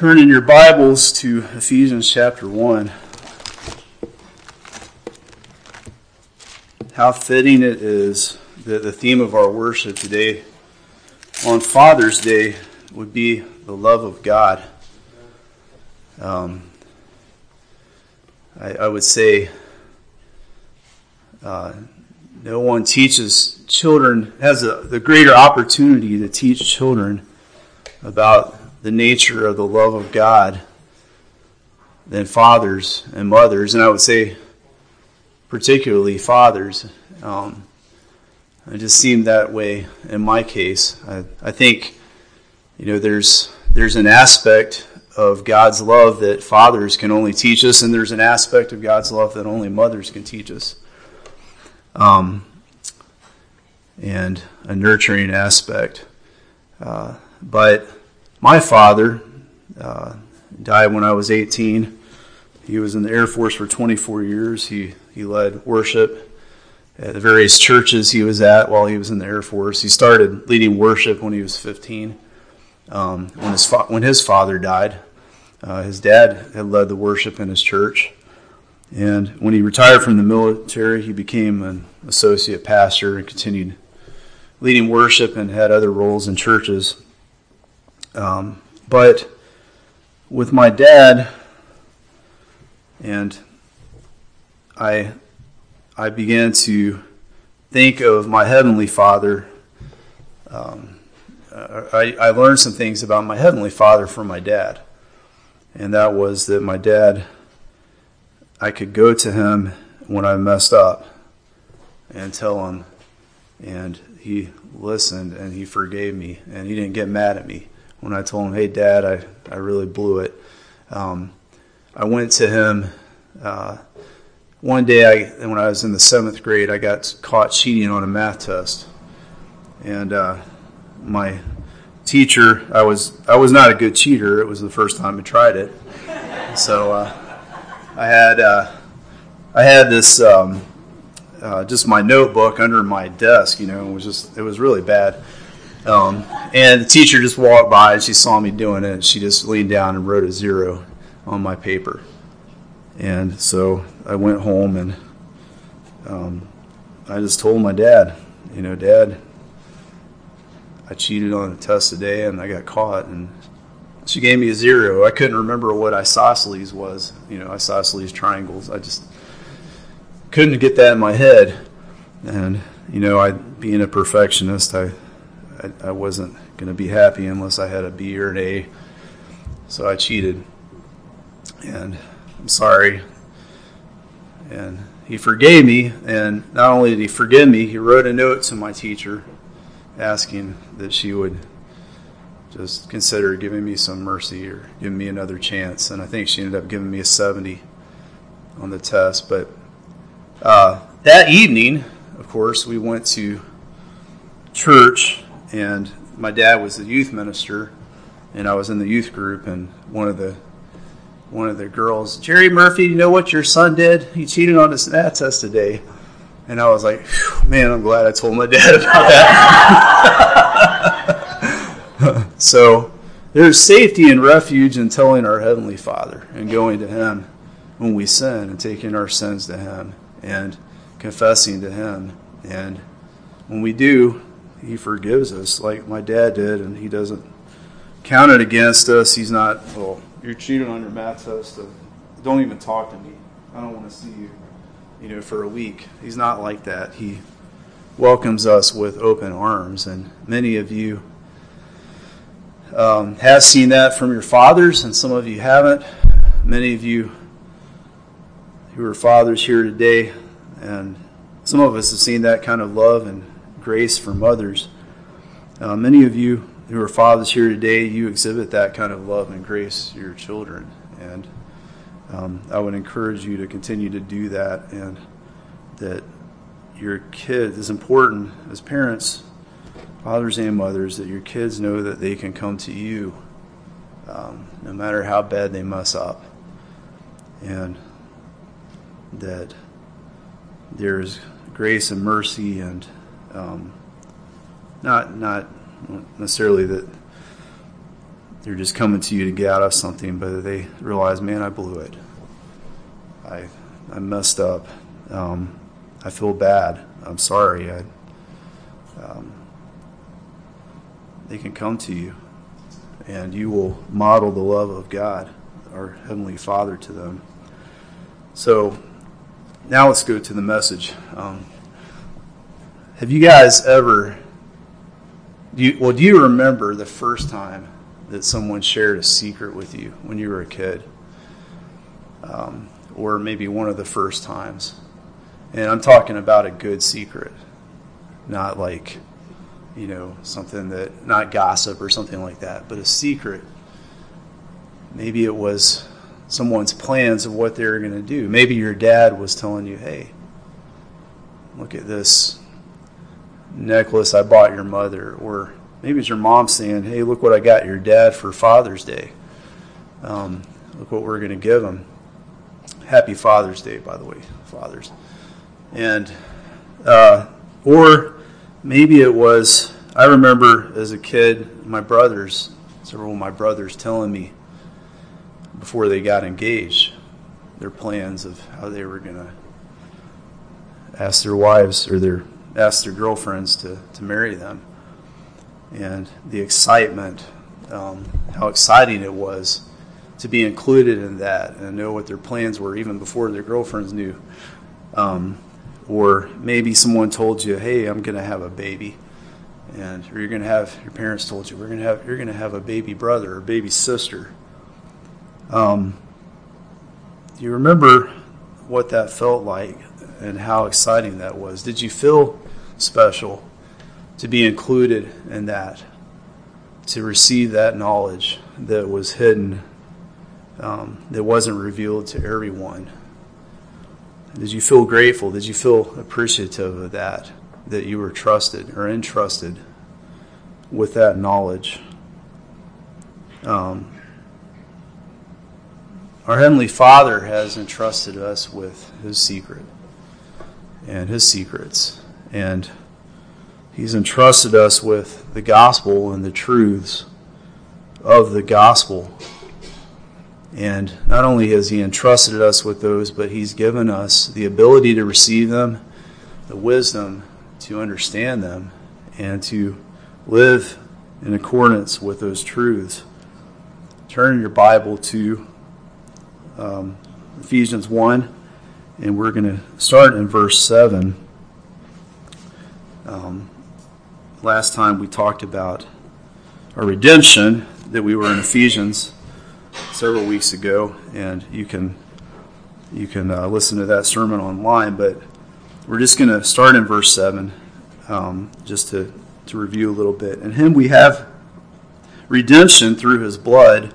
Turn in your Bibles to Ephesians chapter 1. How fitting it is that the theme of our worship today on Father's Day would be the love of God. Um, I, I, would say uh, no one teaches children, has a, the greater opportunity to teach children about the nature of the love of God than fathers and mothers, and I would say particularly fathers. Um, it just seemed that way in my case. I, I think, you know, there's there's an aspect of God's love that fathers can only teach us, and there's an aspect of God's love that only mothers can teach us. Um, and a nurturing aspect. Uh, but my father uh, died when I was 18. He was in the Air Force for 24 years. He, he led worship at the various churches he was at while he was in the Air Force. He started leading worship when he was 15. Um, when, his fa- when his father died, uh, his dad had led the worship in his church. And when he retired from the military, he became an associate pastor and continued leading worship and had other roles in churches. Um, but with my dad, and I, I began to think of my heavenly Father. Um, I, I learned some things about my heavenly Father from my dad, and that was that my dad, I could go to him when I messed up and tell him, and he listened and he forgave me and he didn't get mad at me when I told him, "Hey, Dad, I I really blew it." Um, I went to him uh, one day. I when I was in the seventh grade, I got caught cheating on a math test, and uh, my teacher. I was I was not a good cheater. It was the first time I tried it, so uh, I had uh, I had this. Um, uh, just my notebook under my desk, you know, it was just it was really bad. Um, and the teacher just walked by and she saw me doing it. She just leaned down and wrote a zero on my paper. And so I went home and um, I just told my dad, you know, Dad, I cheated on a test today and I got caught. And she gave me a zero. I couldn't remember what isosceles was, you know, isosceles triangles. I just couldn't get that in my head. And, you know, I being a perfectionist, I I, I wasn't going to be happy unless I had a B or an A. So I cheated. And I'm sorry. And he forgave me. And not only did he forgive me, he wrote a note to my teacher asking that she would just consider giving me some mercy or giving me another chance. And I think she ended up giving me a 70 on the test. But uh, that evening, of course, we went to church and my dad was the youth minister, and I was in the youth group, and one of the one of the girls, Jerry Murphy, you know what your son did? He cheated on his math test today. And I was like, man, I'm glad I told my dad about that. so there's safety and refuge in telling our Heavenly Father and going to Him when we sin and taking our sins to Him and confessing to Him. And when we do, he forgives us like my dad did, and he doesn't count it against us. He's not, well, you're cheating on your math test. Don't even talk to me. I don't want to see you, you know, for a week. He's not like that. He welcomes us with open arms, and many of you um, have seen that from your fathers, and some of you haven't. Many of you who are fathers here today, and some of us have seen that kind of love and grace from others. Uh, many of you who are fathers here today, you exhibit that kind of love and grace to your children. And um, I would encourage you to continue to do that and that your kids is important as parents, fathers and mothers, that your kids know that they can come to you um, no matter how bad they mess up. And that there's grace and mercy and um, not not necessarily that they're just coming to you to get out of something, but they realize, man, I blew it. I I messed up. Um, I feel bad. I'm sorry. I, um, they can come to you, and you will model the love of God, our Heavenly Father, to them. So now let's go to the message. Um, have you guys ever? Do you, well, do you remember the first time that someone shared a secret with you when you were a kid? Um, or maybe one of the first times. And I'm talking about a good secret, not like, you know, something that, not gossip or something like that, but a secret. Maybe it was someone's plans of what they were going to do. Maybe your dad was telling you, hey, look at this necklace I bought your mother. Or maybe it's your mom saying, hey, look what I got your dad for Father's Day. Um, look what we're going to give him. Happy Father's Day, by the way, fathers. And, uh, or maybe it was, I remember as a kid, my brothers, several of my brothers telling me before they got engaged their plans of how they were going to ask their wives or their ask their girlfriends to, to marry them. And the excitement, um, how exciting it was to be included in that and know what their plans were even before their girlfriends knew. Um, or maybe someone told you, "Hey, I'm going to have a baby," and or you're going to have your parents told you, "We're going to have you're going to have a baby brother or baby sister." Um, do you remember what that felt like and how exciting that was? Did you feel special to be included in that, to receive that knowledge that was hidden um, that wasn't revealed to everyone? Did you feel grateful? Did you feel appreciative of that? That you were trusted or entrusted with that knowledge? Um, our Heavenly Father has entrusted us with His secret and His secrets. And He's entrusted us with the gospel and the truths of the gospel and not only has He entrusted us with those, but He's given us the ability to receive them, the wisdom to understand them, and to live in accordance with those truths. Turn your Bible to um, Ephesians 1, and we're going to start in verse 7. Um, last time we talked about our redemption, that we were in Ephesians several weeks ago, and you can you can uh, listen to that sermon online. But we're just going to start in verse seven, um, just to to review a little bit. In Him we have redemption through His blood.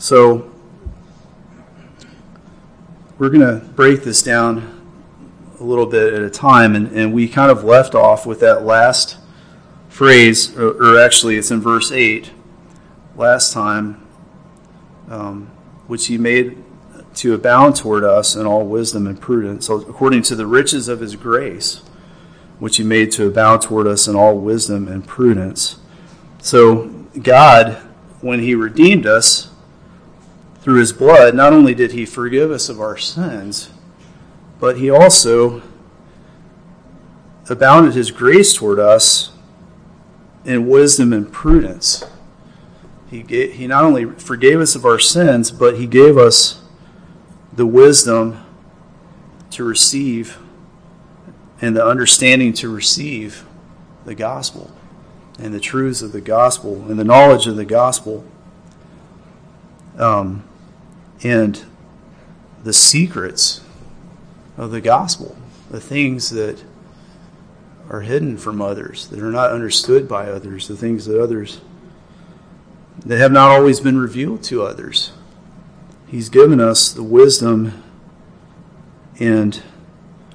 So, we're going to break this down a little bit at a time, and, and we kind of left off with that last phrase, or, or actually, it's in verse 8 last time, um, which he made to abound toward us in all wisdom and prudence, so according to the riches of his grace, which he made to abound toward us in all wisdom and prudence. So, God, when he redeemed us through his blood, not only did he forgive us of our sins, but he also abounded his grace toward us in wisdom and prudence. He, gave, he not only forgave us of our sins, but He gave us the wisdom to receive and the understanding to receive the gospel and the truths of the gospel and the knowledge of the gospel um, and the secrets of the gospel, the things that are hidden from others, that are not understood by others, the things that others that have not always been revealed to others. He's given us the wisdom, and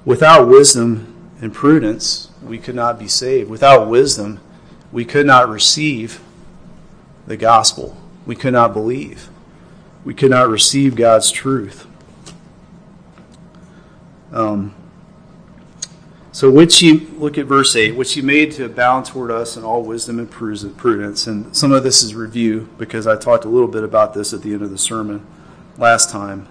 without wisdom and prudence, we could not be saved. Without wisdom, we could not receive the gospel. We could not believe. We could not receive God's truth. Um, so which you look at verse 8, which he made to abound toward us in all wisdom and prudence. And some of this is review because I talked a little bit about this at the end of the sermon last time.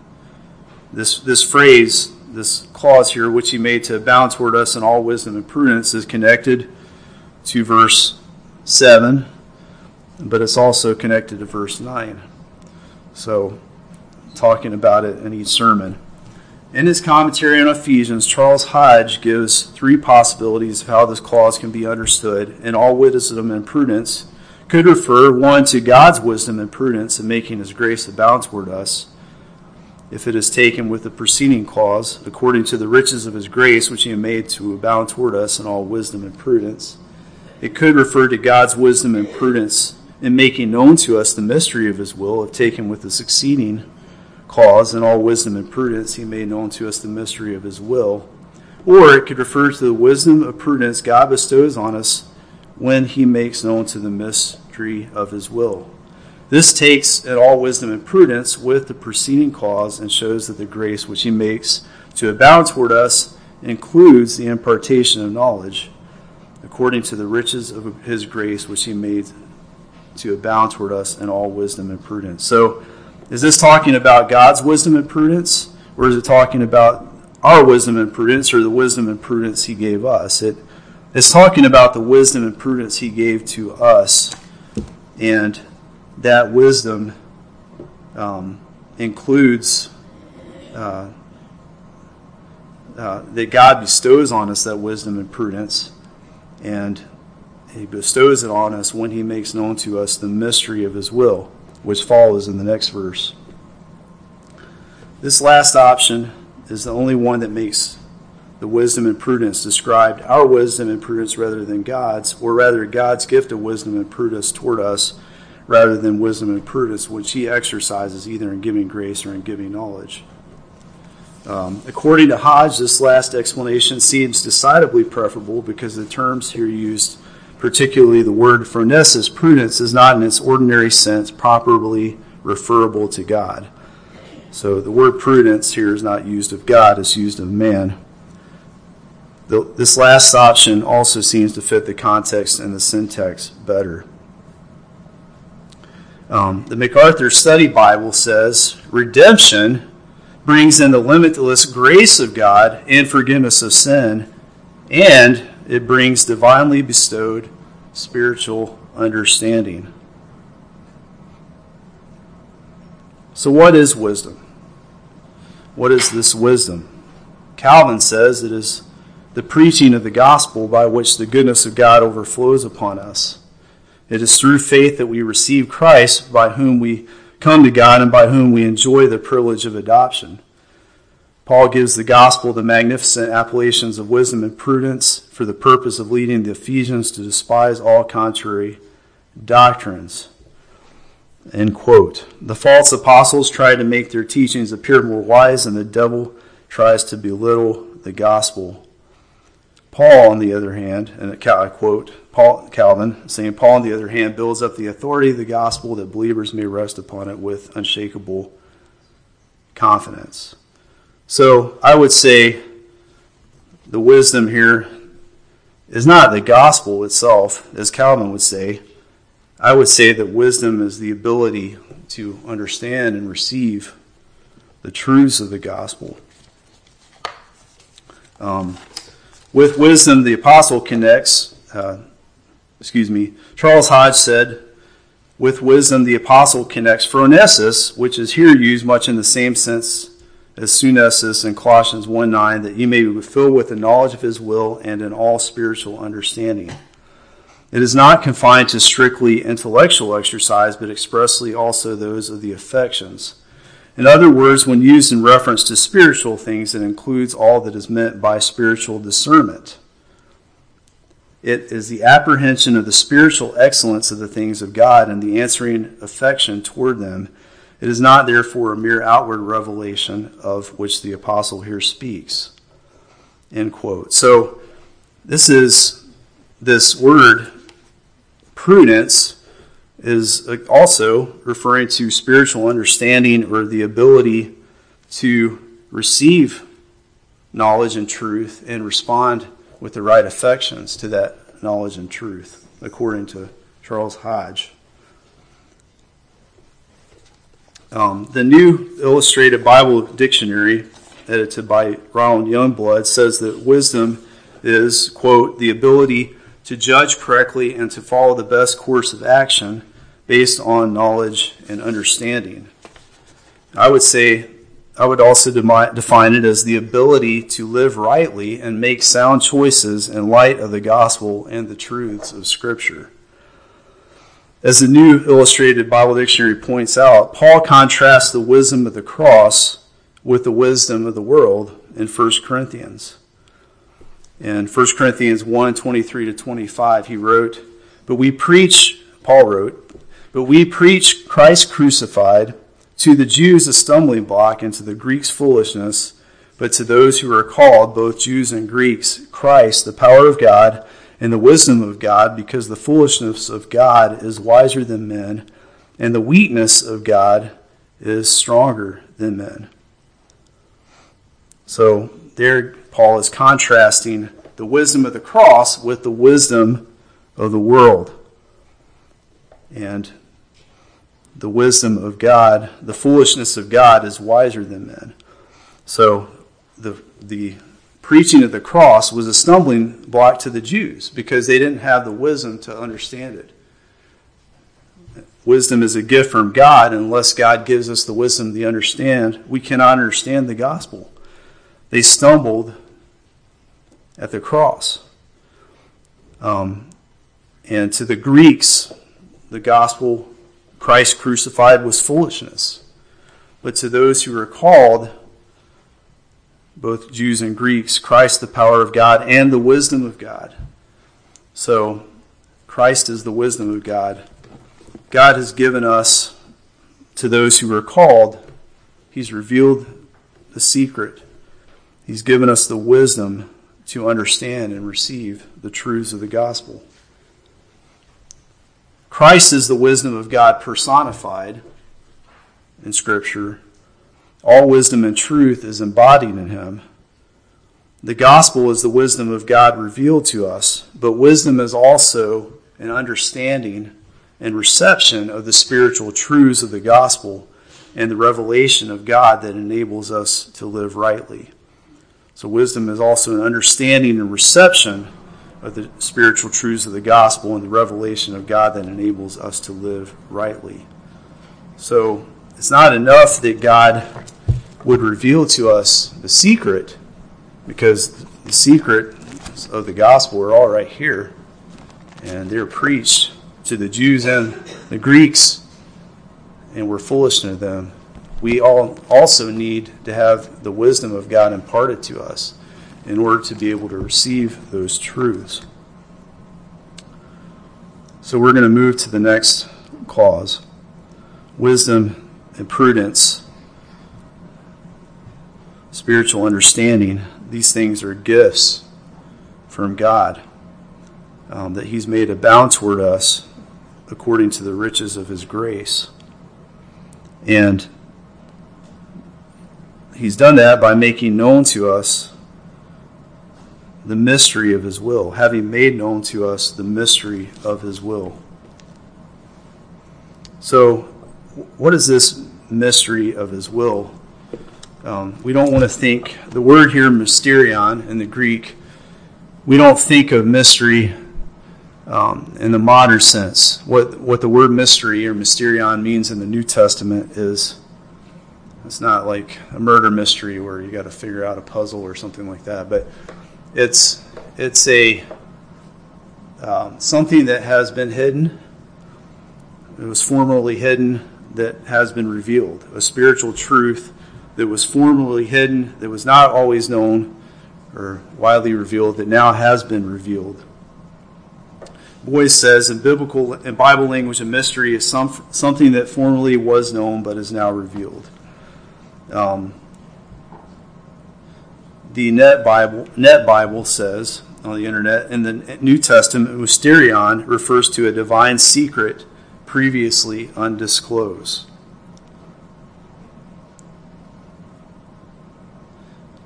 This this phrase, this clause here, which he made to abound toward us in all wisdom and prudence, is connected to verse 7, but it's also connected to verse 9. So talking about it in each sermon. In his commentary on Ephesians, Charles Hodge gives three possibilities of how this clause can be understood, and all wisdom and prudence could refer, one, to God's wisdom and prudence in making his grace abound toward us, if it is taken with the preceding clause, according to the riches of his grace which he had made to abound toward us in all wisdom and prudence. It could refer to God's wisdom and prudence in making known to us the mystery of his will, if taken with the succeeding cause in all wisdom and prudence, he made known to us the mystery of his will. Or it could refer to the wisdom of prudence God bestows on us when he makes known to the mystery of his will. This takes in all wisdom and prudence with the preceding cause and shows that the grace which he makes to abound toward us includes the impartation of knowledge, according to the riches of his grace which he made to abound toward us in all wisdom and prudence. So is this talking about God's wisdom and prudence, or is it talking about our wisdom and prudence, or the wisdom and prudence He gave us? It, it's talking about the wisdom and prudence He gave to us, and that wisdom um, includes uh, uh, that God bestows on us that wisdom and prudence, and He bestows it on us when He makes known to us the mystery of His will which follows in the next verse. This last option is the only one that makes the wisdom and prudence described our wisdom and prudence rather than God's, or rather God's gift of wisdom and prudence toward us rather than wisdom and prudence, which He exercises either in giving grace or in giving knowledge. Um, according to Hodge, this last explanation seems decidedly preferable because the terms here used particularly the word phronesis, prudence, is not in its ordinary sense properly referable to God. So the word prudence here is not used of God, it's used of man. The, this last option also seems to fit the context and the syntax better. Um, the MacArthur Study Bible says redemption brings in the limitless grace of God and forgiveness of sin, and it brings divinely bestowed spiritual understanding. So, what is wisdom? What is this wisdom? Calvin says it is the preaching of the gospel by which the goodness of God overflows upon us. It is through faith that we receive Christ, by whom we come to God and by whom we enjoy the privilege of adoption. Paul gives the gospel the magnificent appellations of wisdom and prudence for the purpose of leading the Ephesians to despise all contrary doctrines. End quote. The false apostles try to make their teachings appear more wise, and the devil tries to belittle the gospel. Paul, on the other hand, and I quote Paul Calvin, saying, Paul, on the other hand, builds up the authority of the gospel that believers may rest upon it with unshakable confidence. So I would say the wisdom here is not the gospel itself, as Calvin would say. I would say that wisdom is the ability to understand and receive the truths of the gospel. Um, with wisdom, the apostle connects. Uh, excuse me. Charles Hodge said, with wisdom, the apostle connects phronesis, which is here used much in the same sense as sunesis in Colossians 1 9, that you may be filled with the knowledge of his will and in all spiritual understanding. It is not confined to strictly intellectual exercise, but expressly also those of the affections. In other words, when used in reference to spiritual things, it includes all that is meant by spiritual discernment. It is the apprehension of the spiritual excellence of the things of God and the answering affection toward them. It is not, therefore, a mere outward revelation of which the apostle here speaks. End quote. So, this is this word, prudence, is also referring to spiritual understanding or the ability to receive knowledge and truth and respond with the right affections to that knowledge and truth, according to Charles Hodge. Um, the New Illustrated Bible Dictionary, edited by Ronald Youngblood, says that wisdom is, quote, the ability to judge correctly and to follow the best course of action based on knowledge and understanding. I would say, I would also define it as the ability to live rightly and make sound choices in light of the gospel and the truths of Scripture. As the New Illustrated Bible Dictionary points out, Paul contrasts the wisdom of the cross with the wisdom of the world in 1 Corinthians. In 1 Corinthians 1 23 to 25, he wrote, But we preach, Paul wrote, but we preach Christ crucified, to the Jews a stumbling block, and to the Greeks foolishness, but to those who are called, both Jews and Greeks, Christ, the power of God and the wisdom of God, because the foolishness of God is wiser than men, and the weakness of God is stronger than men. So there, Paul is contrasting the wisdom of the cross with the wisdom of the world. And the wisdom of God, the foolishness of God is wiser than men. So the the preaching of the cross was a stumbling block to the Jews because they didn't have the wisdom to understand it. Wisdom is a gift from God. Unless God gives us the wisdom to understand, we cannot understand the gospel. They stumbled at the cross. Um, and to the Greeks, the gospel Christ crucified was foolishness. But to those who are called, both Jews and Greeks, Christ, the power of God and the wisdom of God. So, Christ is the wisdom of God. God has given us, to those who are called, He's revealed the secret. He's given us the wisdom to understand and receive the truths of the gospel. Christ is the wisdom of God personified in Scripture. All wisdom and truth is embodied in him. The gospel is the wisdom of God revealed to us, but wisdom is also an understanding and reception of the spiritual truths of the gospel and the revelation of God that enables us to live rightly. So, wisdom is also an understanding and reception of the spiritual truths of the gospel and the revelation of God that enables us to live rightly. So it's not enough that God would reveal to us the secret, because the secret of the gospel are all right here, and they're preached to the Jews and the Greeks, and we're foolish to them. We all also need to have the wisdom of God imparted to us in order to be able to receive those truths. So we're going to move to the next clause wisdom and prudence, spiritual understanding. These things are gifts from God um, that He's made abound toward us according to the riches of His grace. And He's done that by making known to us the mystery of his will, having made known to us the mystery of his will. So, what is this mystery of his will? Um, we don't want to think, the word here, mysterion, in the Greek, we don't think of mystery um, in the modern sense. What, what the word mystery or mysterion means in the New Testament is it's not like a murder mystery where you got to figure out a puzzle or something like that, but it's it's a um, something that has been hidden. It was formerly hidden that has been revealed. A spiritual truth that was formerly hidden, that was not always known or widely revealed, that now has been revealed. Boice says in biblical and Bible language, a mystery is some, something that formerly was known but is now revealed. Um, the Net Bible, Net Bible says on the internet in the New Testament, mysterion refers to a divine secret previously undisclosed.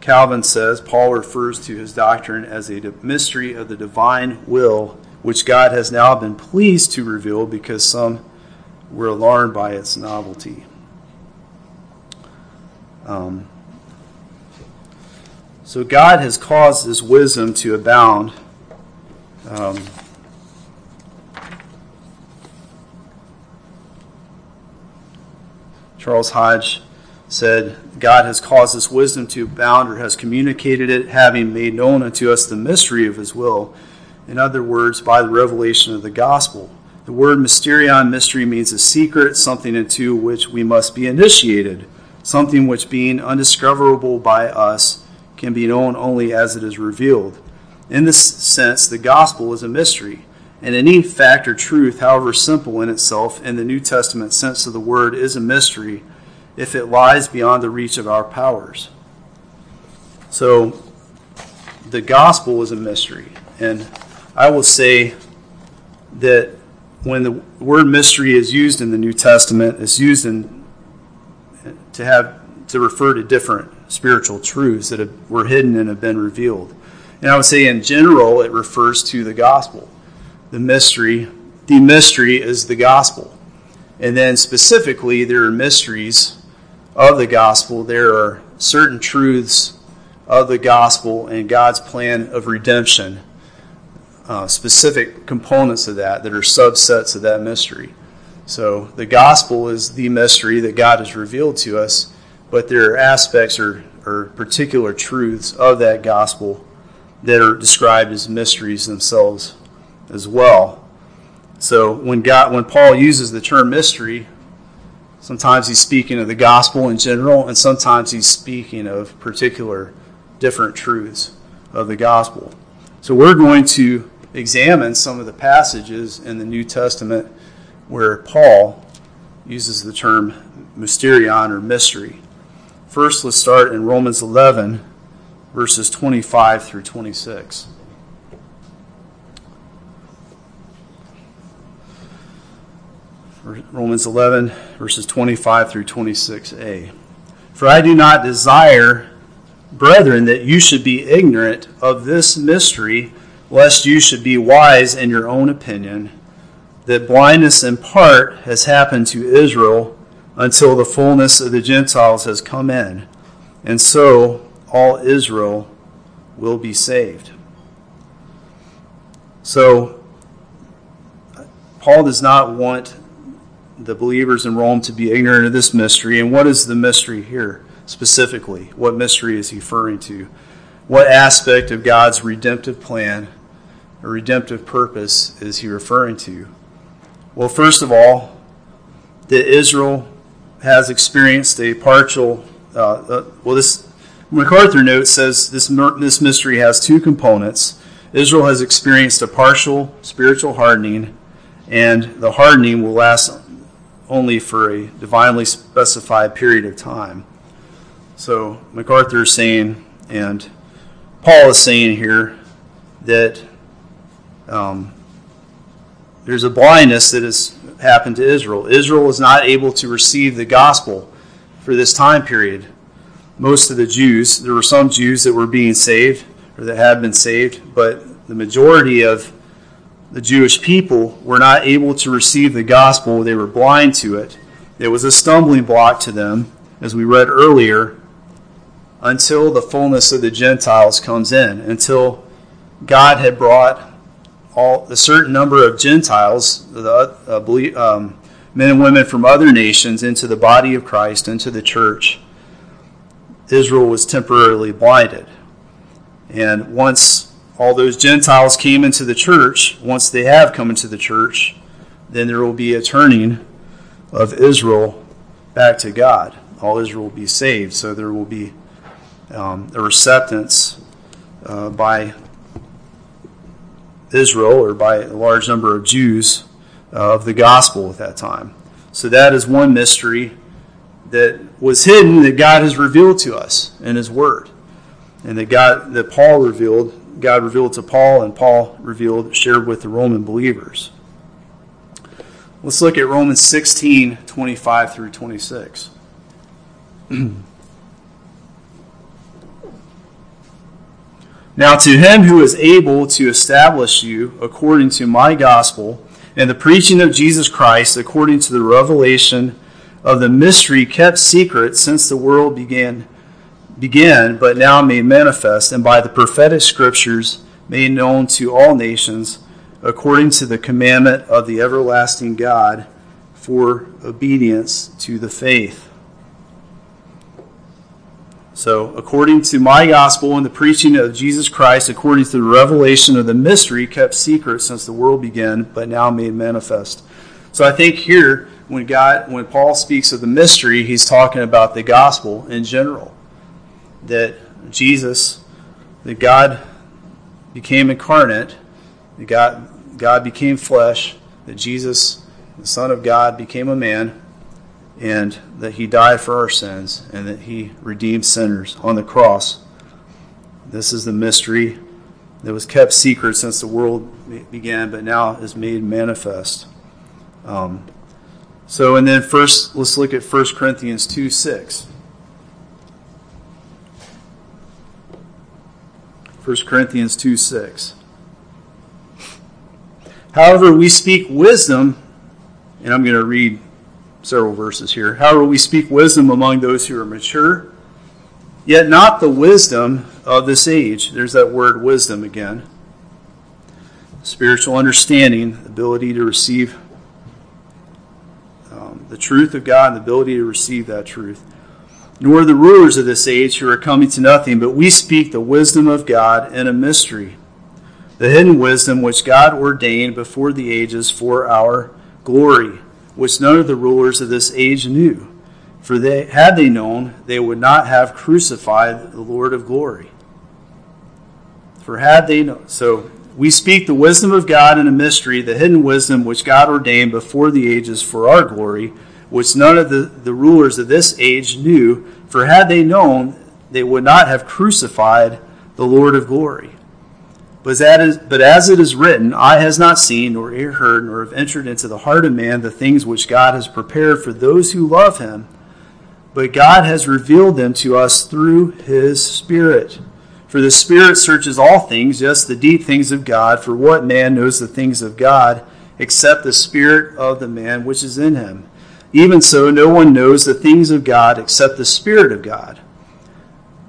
Calvin says Paul refers to his doctrine as a mystery of the divine will, which God has now been pleased to reveal because some were alarmed by its novelty. Um, so God has caused His wisdom to abound. Um, Charles Hodge said, God has caused this wisdom to abound or has communicated it, having made known unto us the mystery of his will. In other words, by the revelation of the gospel. The word mysterion, mystery, means a secret, something into which we must be initiated, something which, being undiscoverable by us, can be known only as it is revealed. In this sense, the gospel is a mystery. And any fact or truth, however simple in itself, in the New Testament sense of the word, is a mystery if it lies beyond the reach of our powers. So, the gospel is a mystery. And I will say that when the word mystery is used in the New Testament, it's used in, to have to refer to different spiritual truths that have, were hidden and have been revealed. And I would say in general, it refers to the gospel. The mystery, the mystery is the gospel. And then specifically, there are mysteries of the gospel, there are certain truths of the gospel and God's plan of redemption, uh, specific components of that that are subsets of that mystery. So the gospel is the mystery that God has revealed to us, but there are aspects or, or particular truths of that gospel that are described as mysteries themselves as well. So when God, when Paul uses the term mystery, Sometimes he's speaking of the gospel in general, and sometimes he's speaking of particular different truths of the gospel. So we're going to examine some of the passages in the New Testament where Paul uses the term mysterion or mystery. First, let's start in Romans 11, verses 25 through 26. Romans 11, verses 25 through 26a. For I do not desire, brethren, that you should be ignorant of this mystery, lest you should be wise in your own opinion, that blindness in part has happened to Israel until the fullness of the Gentiles has come in, and so all Israel will be saved. So, Paul does not want the believers in Rome to be ignorant of this mystery. And what is the mystery here specifically? What mystery is he referring to? What aspect of God's redemptive plan or redemptive purpose is he referring to? Well, first of all, that Israel has experienced a partial. Uh, uh, well, this MacArthur note says this this mystery has two components. Israel has experienced a partial spiritual hardening, and the hardening will last only for a divinely specified period of time. So MacArthur is saying, and Paul is saying here, that um, there's a blindness that has happened to Israel. Israel is not able to receive the gospel for this time period. Most of the Jews, there were some Jews that were being saved or that had been saved, but the majority of the Jewish people were not able to receive the gospel, they were blind to it. It was a stumbling block to them, as we read earlier, until the fullness of the Gentiles comes in, until God had brought all a certain number of Gentiles, the, uh, um, men and women from other nations, into the body of Christ, into the church. Israel was temporarily blinded. And once all those Gentiles came into the church, once they have come into the church, then there will be a turning of Israel back to God. All Israel will be saved. So there will be um, a receptance uh, by Israel or by a large number of Jews uh, of the gospel at that time. So that is one mystery that was hidden that God has revealed to us in His Word, and that God that Paul revealed, God revealed to Paul, and Paul revealed, shared with the Roman believers. Let's look at Romans 16, 25 through 26. now, to him who is able to establish you according to my gospel and the preaching of Jesus Christ according to the revelation of the mystery kept secret since the world began began but now made manifest and by the prophetic scriptures made known to all nations according to the commandment of the everlasting God for obedience to the faith so, according to my gospel and the preaching of Jesus Christ, according to the revelation of the mystery kept secret since the world began, but now made manifest. So, I think here, when God, when Paul speaks of the mystery, he's talking about the gospel in general. That Jesus, that God became incarnate, that God, God became flesh, that Jesus, the Son of God, became a man and that he died for our sins and that he redeemed sinners on the cross. This is the mystery that was kept secret since the world began, but now is made manifest. Um, so, and then first, let's look at 1 Corinthians 2 6. 1 Corinthians 2 6. However, we speak wisdom, and I'm going to read several verses here. However, we speak wisdom among those who are mature, yet not the wisdom of this age. There's that word wisdom again. Spiritual understanding, ability to receive um, the truth of God, and the ability to receive that truth. Nor the rulers of this age who are coming to nothing, but we speak the wisdom of God in a mystery, the hidden wisdom which God ordained before the ages for our glory which none of the rulers of this age knew. For they, had they known, they would not have crucified the Lord of glory. For had they known, so we speak the wisdom of God in a mystery, the hidden wisdom which God ordained before the ages for our glory, which none of the, the rulers of this age knew. For had they known, they would not have crucified the Lord of glory. But as, but as it is written, eye has not seen, nor ear heard, nor have entered into the heart of man the things which God has prepared for those who love him. But God has revealed them to us through his Spirit. For the Spirit searches all things, yes, the deep things of God. For what man knows the things of God, except the Spirit of the man which is in him? Even so, no one knows the things of God except the Spirit of God.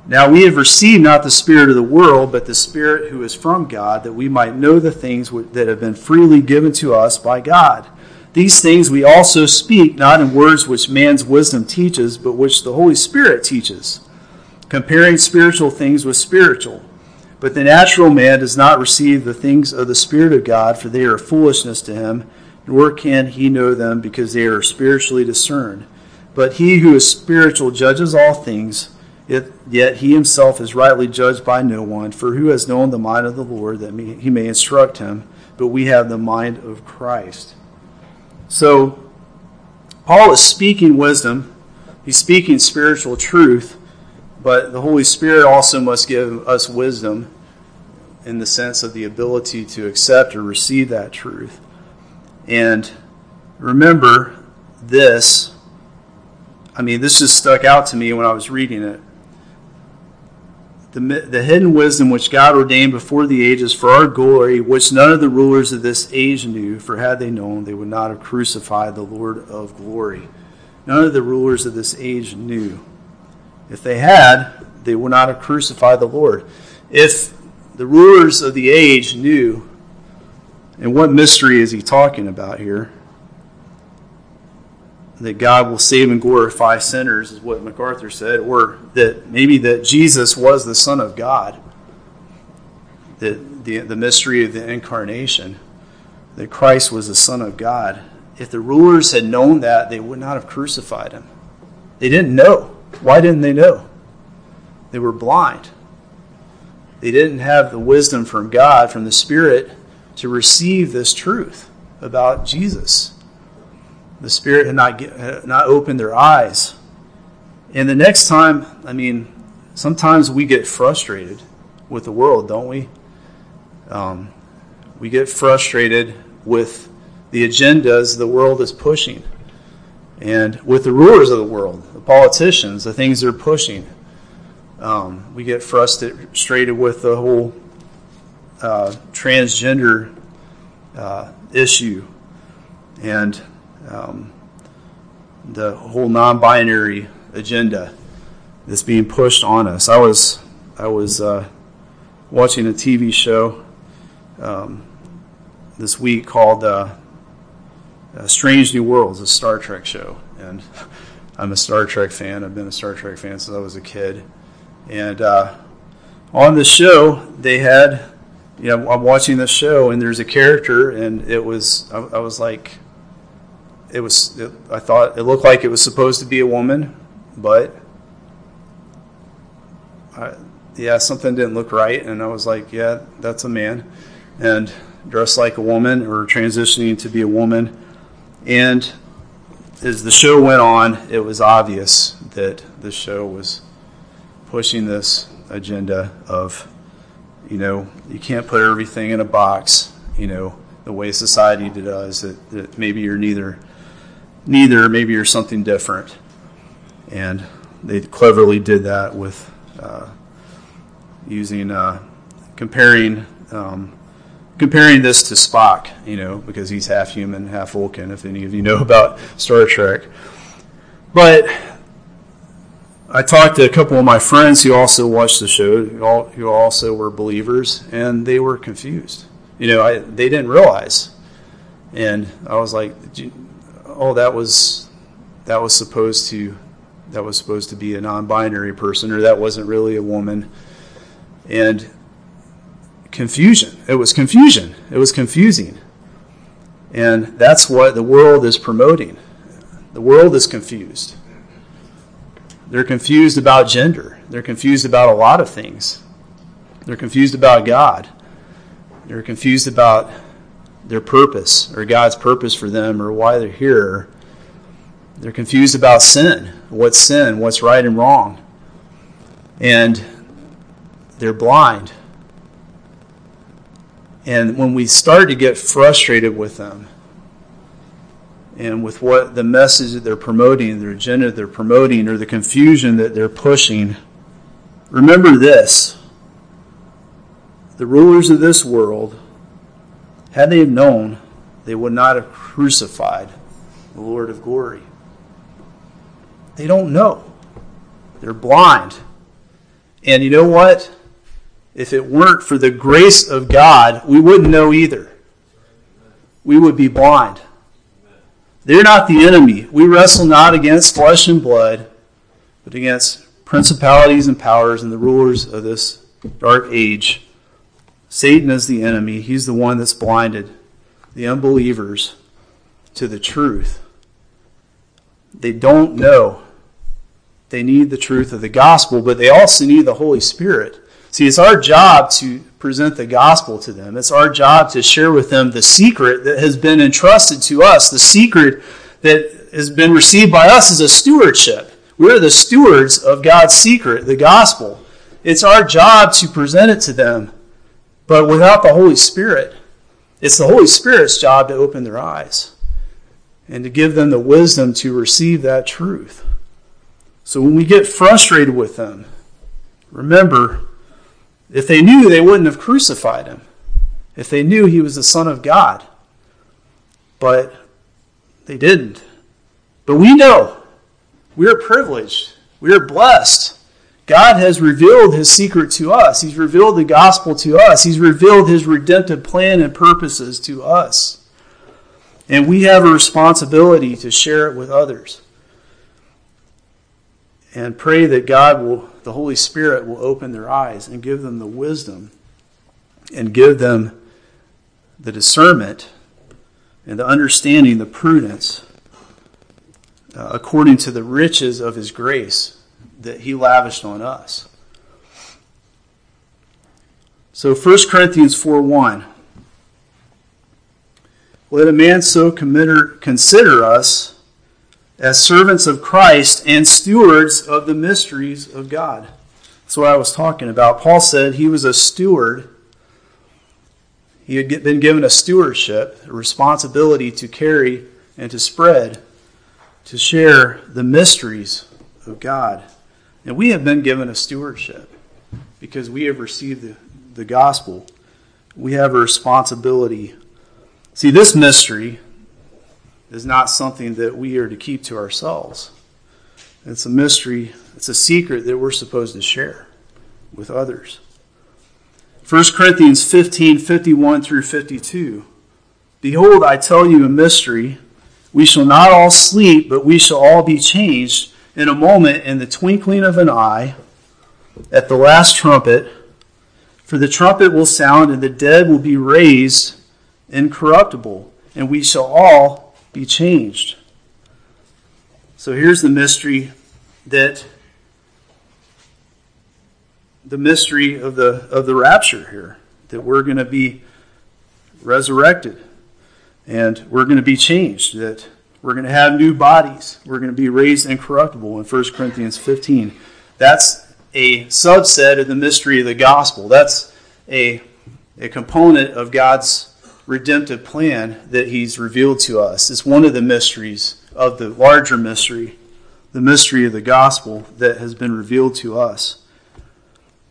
Now we have received not the Spirit of the world, but the Spirit who is from God, that we might know the things that have been freely given to us by God. These things we also speak, not in words which man's wisdom teaches, but which the Holy Spirit teaches, comparing spiritual things with spiritual. But the natural man does not receive the things of the Spirit of God, for they are foolishness to him, nor can he know them, because they are spiritually discerned. But he who is spiritual judges all things yet he himself is rightly judged by no one, for who has known the mind of the Lord that he may instruct him? But we have the mind of Christ. So, Paul is speaking wisdom, he's speaking spiritual truth, but the Holy Spirit also must give us wisdom in the sense of the ability to accept or receive that truth. And remember this. I mean, this just stuck out to me when I was reading it the, the hidden wisdom which God ordained before the ages for our glory, which none of the rulers of this age knew, for had they known, they would not have crucified the Lord of glory. None of the rulers of this age knew. If they had, they would not have crucified the Lord. If the rulers of the age knew, and what mystery is he talking about here? that God will save and glorify sinners, is what MacArthur said, or that maybe that Jesus was the Son of God, that the, the mystery of the incarnation, that Christ was the Son of God. If the rulers had known that, they would not have crucified him. They didn't know. Why didn't they know? They were blind. They didn't have the wisdom from God, from the Spirit, to receive this truth about Jesus. The Spirit had not, get, had not opened their eyes. And the next time, I mean, sometimes we get frustrated with the world, don't we? Um, we get frustrated with the agendas the world is pushing and with the rulers of the world, the politicians, the things they're pushing. Um, we get frustrated with the whole uh, transgender uh, issue and um, the whole non-binary agenda that's being pushed on us. I was I was uh, watching a TV show um, this week called uh, uh, Strange New Worlds, a Star Trek show, and I'm a Star Trek fan. I've been a Star Trek fan since I was a kid, and uh, on the show they had, you know, I'm watching this show and there's a character, and it was I, I was like, it was it, I thought it looked like it was supposed to be a woman, but I, yeah, something didn't look right, and I was like, yeah, that's a man, and dressed like a woman or transitioning to be a woman, and as the show went on, it was obvious that the show was pushing this agenda of, you know, you can't put everything in a box, you know, the way society does. That, that maybe you're neither, neither. Maybe you're something different, and they cleverly did that with uh, using uh, comparing um, comparing this to Spock, you know, because he's half human, half Vulcan. If any of you know about Star Trek, but I talked to a couple of my friends who also watched the show, who also were believers, and they were confused. You know, I, they didn't realize, and I was like, "Oh, that was that was supposed to that was supposed to be a non-binary person, or that wasn't really a woman." And confusion. It was confusion. It was confusing. And that's what the world is promoting. The world is confused. They're confused about gender. They're confused about a lot of things. They're confused about God. They're confused about their purpose or God's purpose for them or why they're here. They're confused about sin. What's sin? What's right and wrong? And they're blind. And when we start to get frustrated with them and with what the message that they're promoting, their agenda they're promoting, or the confusion that they're pushing, remember this. The rulers of this world, had they known, they would not have crucified the Lord of glory. They don't know. They're blind. And you know what? if it weren't for the grace of God, we wouldn't know either. We would be blind. They're not the enemy. We wrestle not against flesh and blood, but against principalities and powers and the rulers of this dark age. Satan is the enemy. He's the one that's blinded the unbelievers to the truth. They don't know. They need the truth of the gospel, but they also need the Holy Spirit See, it's our job to present the gospel to them. It's our job to share with them the secret that has been entrusted to us, the secret that has been received by us as a stewardship. We're the stewards of God's secret, the gospel. It's our job to present it to them. But without the Holy Spirit, it's the Holy Spirit's job to open their eyes and to give them the wisdom to receive that truth. So when we get frustrated with them, remember if they knew, they wouldn't have crucified him. If they knew he was the Son of God. But they didn't. But we know. We are privileged. We are blessed. God has revealed his secret to us. He's revealed the gospel to us. He's revealed his redemptive plan and purposes to us. And we have a responsibility to share it with others. And pray that God will the Holy Spirit will open their eyes and give them the wisdom and give them the discernment and the understanding, the prudence, uh, according to the riches of His grace that He lavished on us. So 1 Corinthians 4 1. let a man so consider us as servants of Christ and stewards of the mysteries of God. That's what I was talking about. Paul said he was a steward. He had been given a stewardship, a responsibility to carry and to spread, to share the mysteries of God. And we have been given a stewardship because we have received the, the gospel. We have a responsibility. See, this mystery is not something that we are to keep to ourselves. It's a mystery, it's a secret that we're supposed to share with others. 1 Corinthians 15 51 through 52. Behold, I tell you a mystery. We shall not all sleep, but we shall all be changed in a moment, in the twinkling of an eye, at the last trumpet. For the trumpet will sound, and the dead will be raised incorruptible, and we shall all be changed. So here's the mystery that the mystery of the of the rapture here that we're going to be resurrected and we're going to be changed that we're going to have new bodies. We're going to be raised incorruptible in 1 Corinthians 15. That's a subset of the mystery of the gospel. That's a, a component of God's redemptive plan that He's revealed to us. It's one of the mysteries of the larger mystery, the mystery of the gospel that has been revealed to us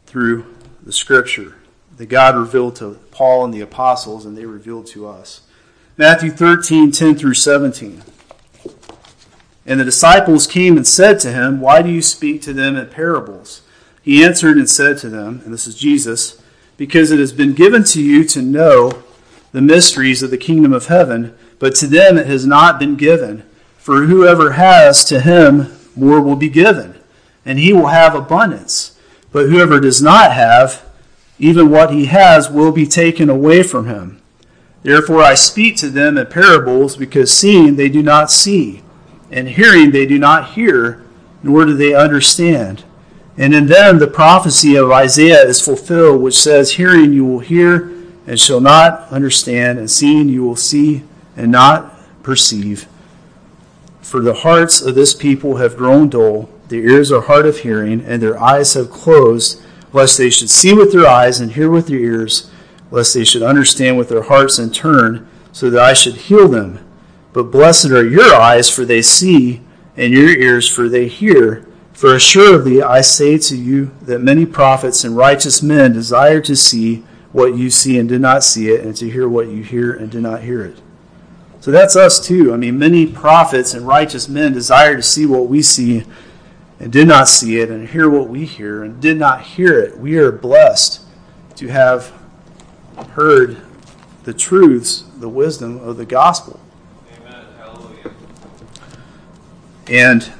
through the Scripture that God revealed to Paul and the apostles, and they revealed to us. Matthew 13, 10 through 17. And the disciples came and said to him, Why do you speak to them in parables? He answered and said to them, and this is Jesus, Because it has been given to you to know the mysteries of the kingdom of heaven, but to them it has not been given. For whoever has, to him more will be given, and he will have abundance. But whoever does not have, even what he has will be taken away from him. Therefore I speak to them in parables, because seeing they do not see and hearing they do not hear, nor do they understand. And in them the prophecy of Isaiah is fulfilled, which says, Hearing you will hear and shall not understand, and seeing you will see and not perceive. For the hearts of this people have grown dull, their ears are hard of hearing, and their eyes have closed, lest they should see with their eyes and hear with their ears, lest they should understand with their hearts and turn, so that I should heal them. But blessed are your eyes, for they see, and your ears, for they hear. For assuredly I say to you that many prophets and righteous men desire to see what you see and did not see it, and to hear what you hear and did not hear it. So that's us too. I mean, many prophets and righteous men desire to see what we see and did not see it, and hear what we hear and did not hear it. We are blessed to have heard the truths, the wisdom of the gospel. Amen. Hallelujah. And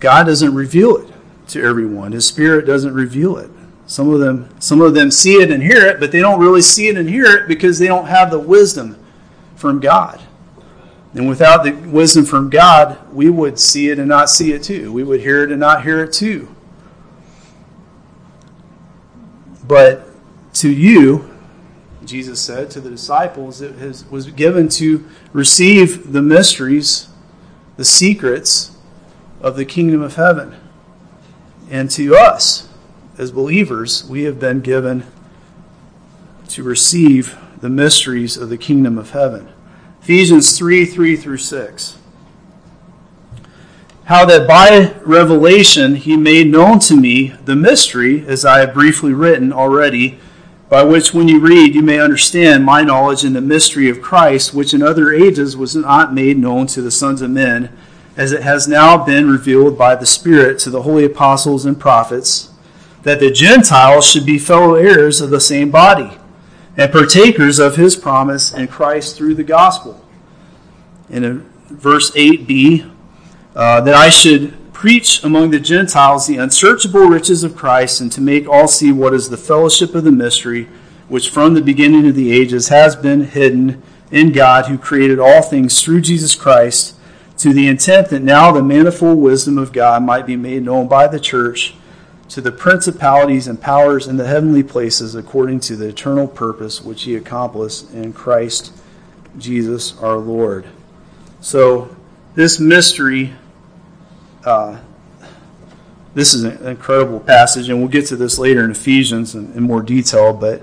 God doesn't reveal it to everyone. His spirit doesn't reveal it. Some of them some of them see it and hear it, but they don't really see it and hear it because they don't have the wisdom from God. And without the wisdom from God, we would see it and not see it too. We would hear it and not hear it too. But to you, Jesus said to the disciples, it has, was given to receive the mysteries, the secrets of the kingdom of heaven. And to us, as believers, we have been given to receive the mysteries of the kingdom of heaven. Ephesians 3 3 through 6. How that by revelation he made known to me the mystery, as I have briefly written already, by which when you read you may understand my knowledge in the mystery of Christ, which in other ages was not made known to the sons of men as it has now been revealed by the Spirit to the holy apostles and prophets, that the Gentiles should be fellow heirs of the same body, and partakers of his promise in Christ through the gospel. In verse 8b, uh, that I should preach among the Gentiles the unsearchable riches of Christ, and to make all see what is the fellowship of the mystery, which from the beginning of the ages has been hidden in God, who created all things through Jesus Christ to the intent that now the manifold wisdom of God might be made known by the church to the principalities and powers in the heavenly places according to the eternal purpose which he accomplished in Christ Jesus our Lord. So, this mystery, uh, this is an incredible passage, and we'll get to this later in Ephesians in, in more detail, but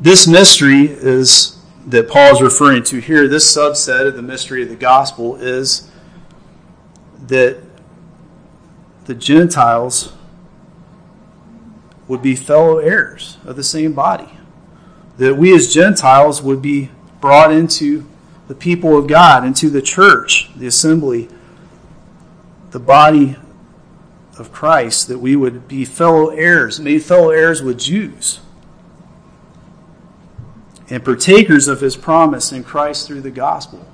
this mystery is that Paul is referring to here, this subset of the mystery of the gospel is that the Gentiles would be fellow heirs of the same body. That we as Gentiles would be brought into the people of God, into the church, the assembly, the body of Christ, that we would be fellow heirs, made fellow heirs with Jews, and partakers of his promise in Christ through the gospel.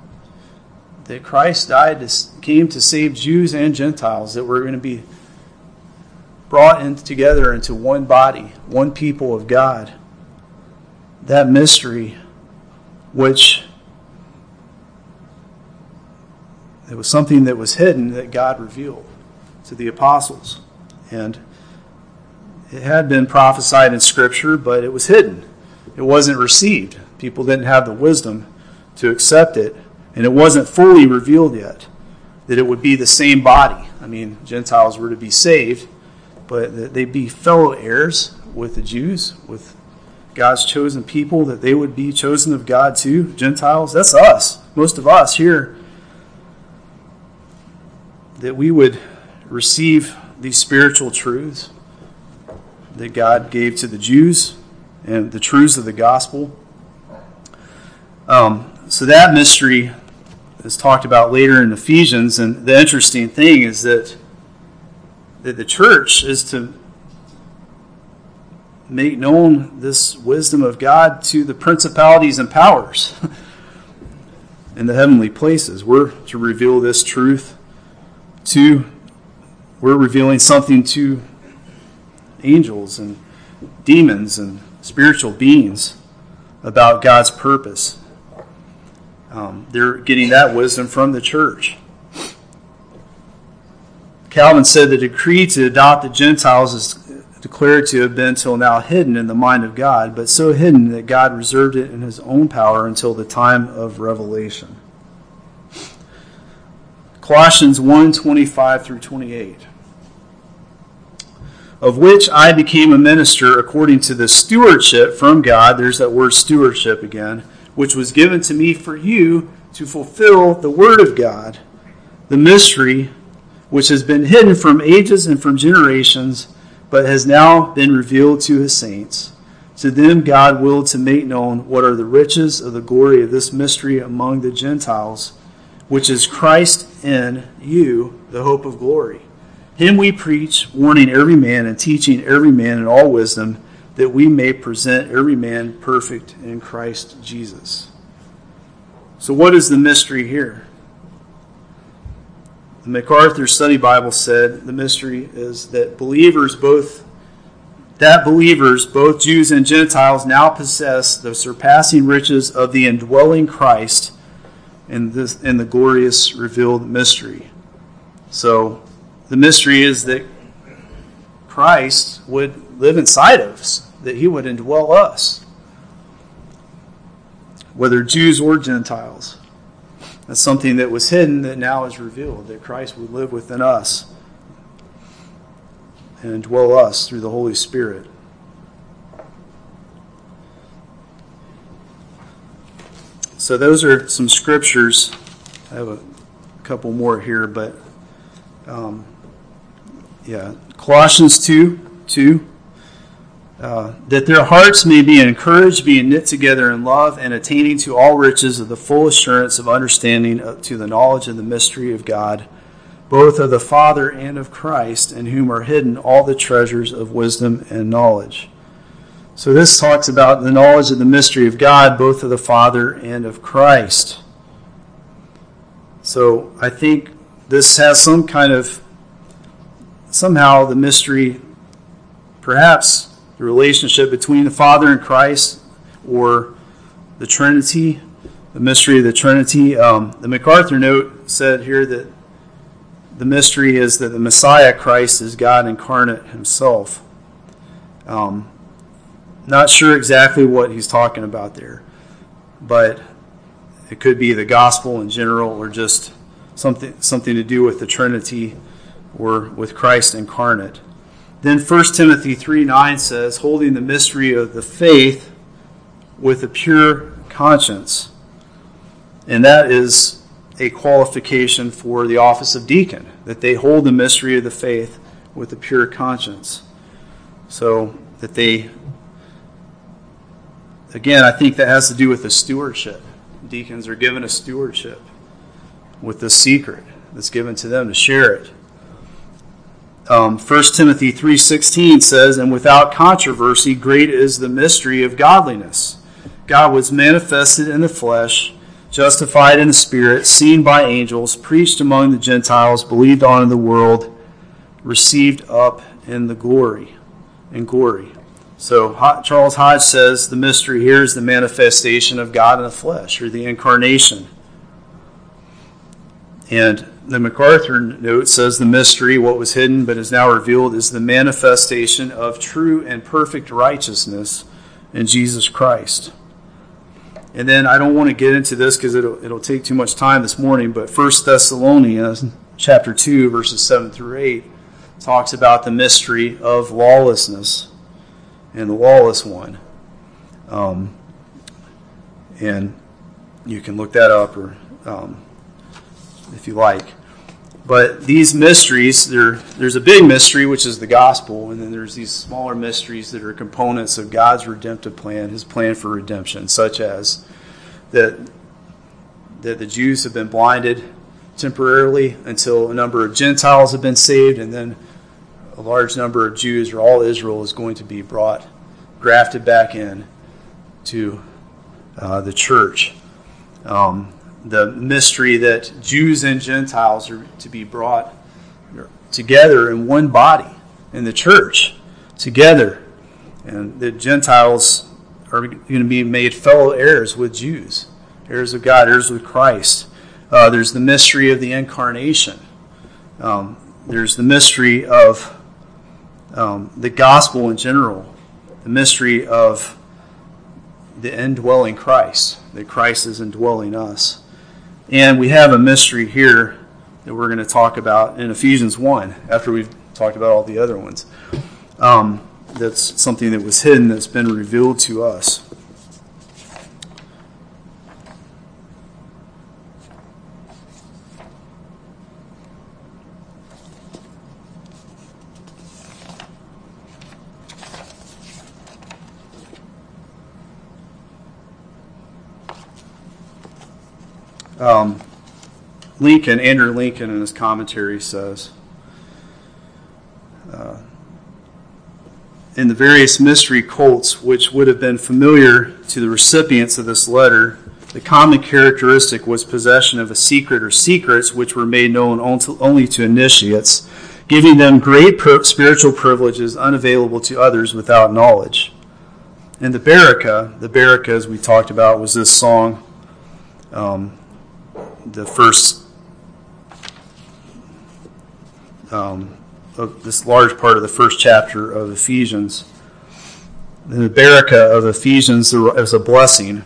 That Christ died, to, came to save Jews and Gentiles, that we're going to be brought in together into one body, one people of God. That mystery, which it was something that was hidden that God revealed to the apostles. And it had been prophesied in Scripture, but it was hidden. It wasn't received. People didn't have the wisdom to accept it, and it wasn't fully revealed yet that it would be the same body. I mean, Gentiles were to be saved, but that they be fellow heirs with the Jews, with God's chosen people, that they would be chosen of God too. Gentiles, that's us, most of us here. That we would receive these spiritual truths that God gave to the Jews and the truths of the gospel. Um, so that mystery is talked about later in Ephesians, and the interesting thing is that that the church is to make known this wisdom of God to the principalities and powers in the heavenly places. We're to reveal this truth to, we're revealing something to angels and demons and spiritual beings about God's purpose. Um, they're getting that wisdom from the church. Calvin said the decree to adopt the Gentiles is declared to have been till now hidden in the mind of God, but so hidden that God reserved it in his own power until the time of revelation. Colossians 1 25 through 28. Of which I became a minister according to the stewardship from God, there's that word stewardship again, which was given to me for you to fulfill the word of God, the mystery which has been hidden from ages and from generations, but has now been revealed to his saints. To them God willed to make known what are the riches of the glory of this mystery among the Gentiles, which is Christ in you, the hope of glory. Him we preach, warning every man and teaching every man in all wisdom, that we may present every man perfect in Christ Jesus. So, what is the mystery here? The MacArthur Study Bible said the mystery is that believers both that believers, both Jews and Gentiles, now possess the surpassing riches of the indwelling Christ in this in the glorious revealed mystery. So the mystery is that Christ would live inside of us, that he would indwell us, whether Jews or Gentiles. That's something that was hidden that now is revealed, that Christ would live within us and dwell us through the Holy Spirit. So, those are some scriptures. I have a couple more here, but um, yeah. Colossians 2 2. Uh, that their hearts may be encouraged, being knit together in love, and attaining to all riches of the full assurance of understanding to the knowledge of the mystery of God, both of the Father and of Christ, in whom are hidden all the treasures of wisdom and knowledge. So this talks about the knowledge of the mystery of God, both of the Father and of Christ. So I think this has some kind of somehow the mystery, perhaps the relationship between the Father and Christ or the Trinity, the mystery of the Trinity. Um, the MacArthur note said here that the mystery is that the Messiah Christ is God incarnate himself. Um, not sure exactly what he's talking about there, but It could be the gospel in general or just something, something to do with the Trinity or with Christ incarnate. Then 1 Timothy 3 9 says, holding the mystery of the faith with a pure conscience. And that is a qualification for the office of deacon, that they hold the mystery of the faith with a pure conscience. So that they, again, I think that has to do with the stewardship. Deacons are given a stewardship with the secret that's given to them to share it. Um, 1 Timothy 3.16 says, And without controversy, great is the mystery of godliness. God was manifested in the flesh, justified in the spirit, seen by angels, preached among the Gentiles, believed on in the world, received up in the glory. In glory. So Charles Hodge says the mystery here is the manifestation of God in the flesh, or the incarnation. And the MacArthur note says the mystery, what was hidden but is now revealed, is the manifestation of true and perfect righteousness in Jesus Christ. And then I don't want to get into this because it'll, it'll take too much time this morning, but First Thessalonians chapter 2, verses 7 through 8, talks about the mystery of lawlessness and the lawless one. Um, and you can look that up or um, if you like. But these mysteries, there's a big mystery, which is the gospel, and then there's these smaller mysteries that are components of God's redemptive plan, his plan for redemption, such as that, that the Jews have been blinded temporarily until a number of Gentiles have been saved, and then a large number of Jews, or all Israel, is going to be brought, grafted back in to uh, the church. Um, the mystery that Jews and Gentiles are to be brought together in one body in the church, together. And the Gentiles are going to be made fellow heirs with Jews, heirs of God, heirs with Christ. Uh, there's the mystery of the incarnation. Um, there's the mystery of um, the gospel in general, the mystery of the indwelling Christ, that Christ is indwelling us. And we have a mystery here that we're going to talk about in Ephesians 1 after we've talked about all the other ones. Um, that's something that was hidden that's been revealed to us. Lincoln, Andrew Lincoln, in his commentary says, uh, in the various mystery cults which would have been familiar to the recipients of this letter, the common characteristic was possession of a secret or secrets which were made known only to initiates, giving them great spiritual privileges unavailable to others without knowledge. In the Baraka, the Baraka, as we talked about, was this song. The first um, of this large part of the first chapter of Ephesians. The Baraka of Ephesians is a blessing.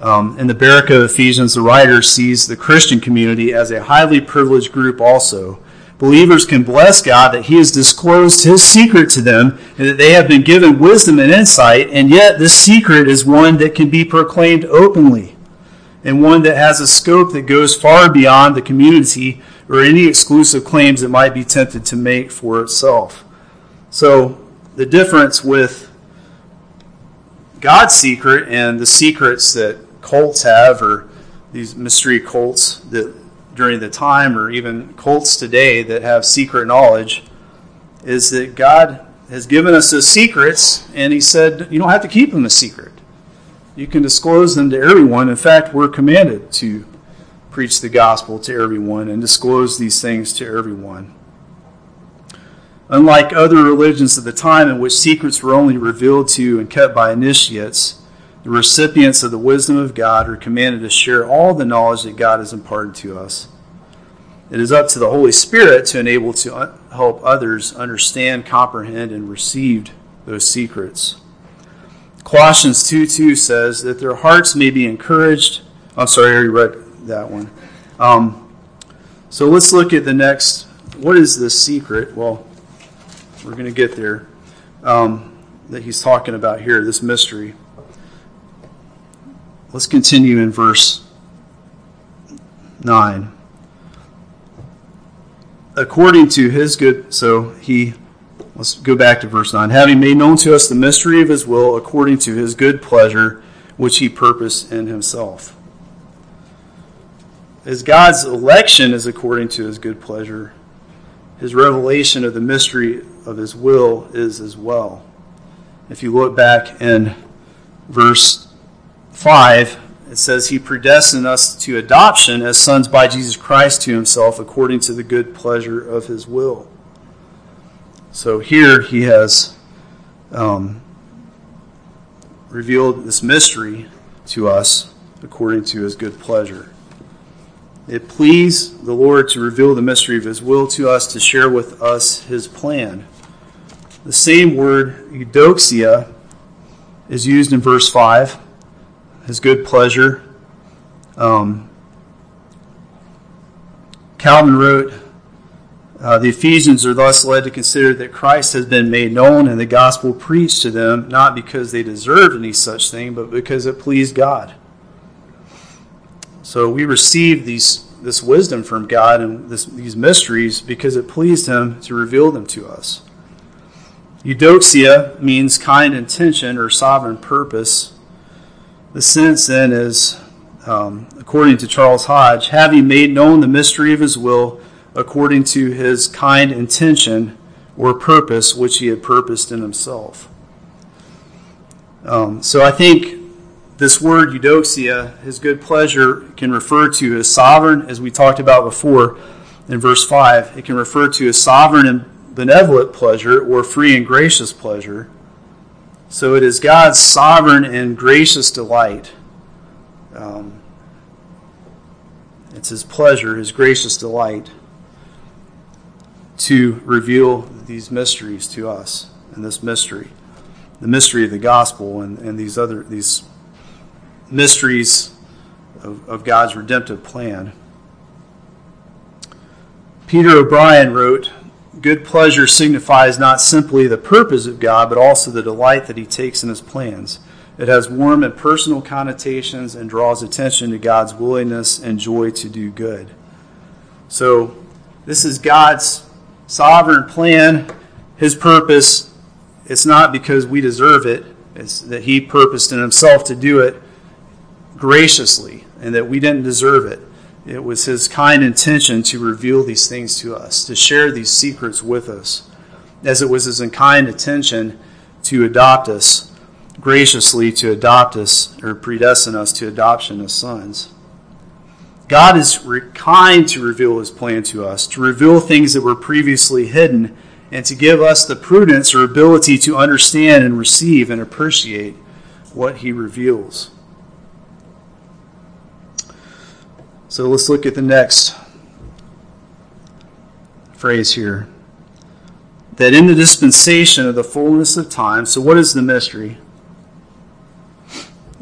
Um, in the Baraka of Ephesians, the writer sees the Christian community as a highly privileged group also. Believers can bless God that He has disclosed His secret to them and that they have been given wisdom and insight, and yet this secret is one that can be proclaimed openly and one that has a scope that goes far beyond the community or any exclusive claims it might be tempted to make for itself. So, the difference with God's secret and the secrets that cults have, or these mystery cults that during the time, or even cults today that have secret knowledge, is that God has given us those secrets, and He said, You don't have to keep them a secret. You can disclose them to everyone. In fact, we're commanded to preach the gospel to everyone and disclose these things to everyone. Unlike other religions of the time in which secrets were only revealed to and kept by initiates, the recipients of the wisdom of God are commanded to share all the knowledge that God has imparted to us. It is up to the Holy Spirit to enable to help others understand, comprehend, and receive those secrets. Colossians 2 2 says that their hearts may be encouraged I'm sorry, I already read that one. Um, so let's look at the next. What is the secret? Well, we're going to get there. Um, that he's talking about here, this mystery. Let's continue in verse 9. According to his good, so he, let's go back to verse 9. Having made known to us the mystery of his will according to his good pleasure, which he purposed in himself. As God's election is according to his good pleasure, his revelation of the mystery of his will is as well. If you look back in verse 5, it says, He predestined us to adoption as sons by Jesus Christ to Himself according to the good pleasure of His will. So here He has um, revealed this mystery to us according to His good pleasure. It pleased the Lord to reveal the mystery of His will to us, to share with us His plan. The same word, eudokia, is used in verse 5, His good pleasure. Um, Calvin wrote, uh, The Ephesians are thus led to consider that Christ has been made known and the gospel preached to them, not because they deserved any such thing, but because it pleased God. So we receive these, this wisdom from God and this, these mysteries because it pleased Him to reveal them to us. Eudokia means kind intention or sovereign purpose. The sense then is, um, according to Charles Hodge, having made known the mystery of His will according to His kind intention or purpose which He had purposed in Himself. Um, so I think this word eudokia, his good pleasure, can refer to his sovereign, as we talked about before in verse 5. It can refer to his sovereign and benevolent pleasure or free and gracious pleasure. So it is God's sovereign and gracious delight. Um, it's his pleasure, his gracious delight to reveal these mysteries to us and this mystery the mystery of the gospel and, and these other these mysteries of, of God's redemptive plan. Peter O'Brien wrote, Good pleasure signifies not simply the purpose of God, but also the delight that he takes in his plans. It has warm and personal connotations and draws attention to God's willingness and joy to do good. So, this is God's sovereign plan, his purpose. It's not because we deserve it, it's that he purposed in himself to do it graciously and that we didn't deserve it. It was his kind intention to reveal these things to us, to share these secrets with us, as it was his kind intention to adopt us, graciously to adopt us or predestine us to adoption as sons. God is kind to reveal his plan to us, to reveal things that were previously hidden, and to give us the prudence or ability to understand and receive and appreciate what he reveals. So let's look at the next phrase here. That in the dispensation of the fullness of time, so what is the mystery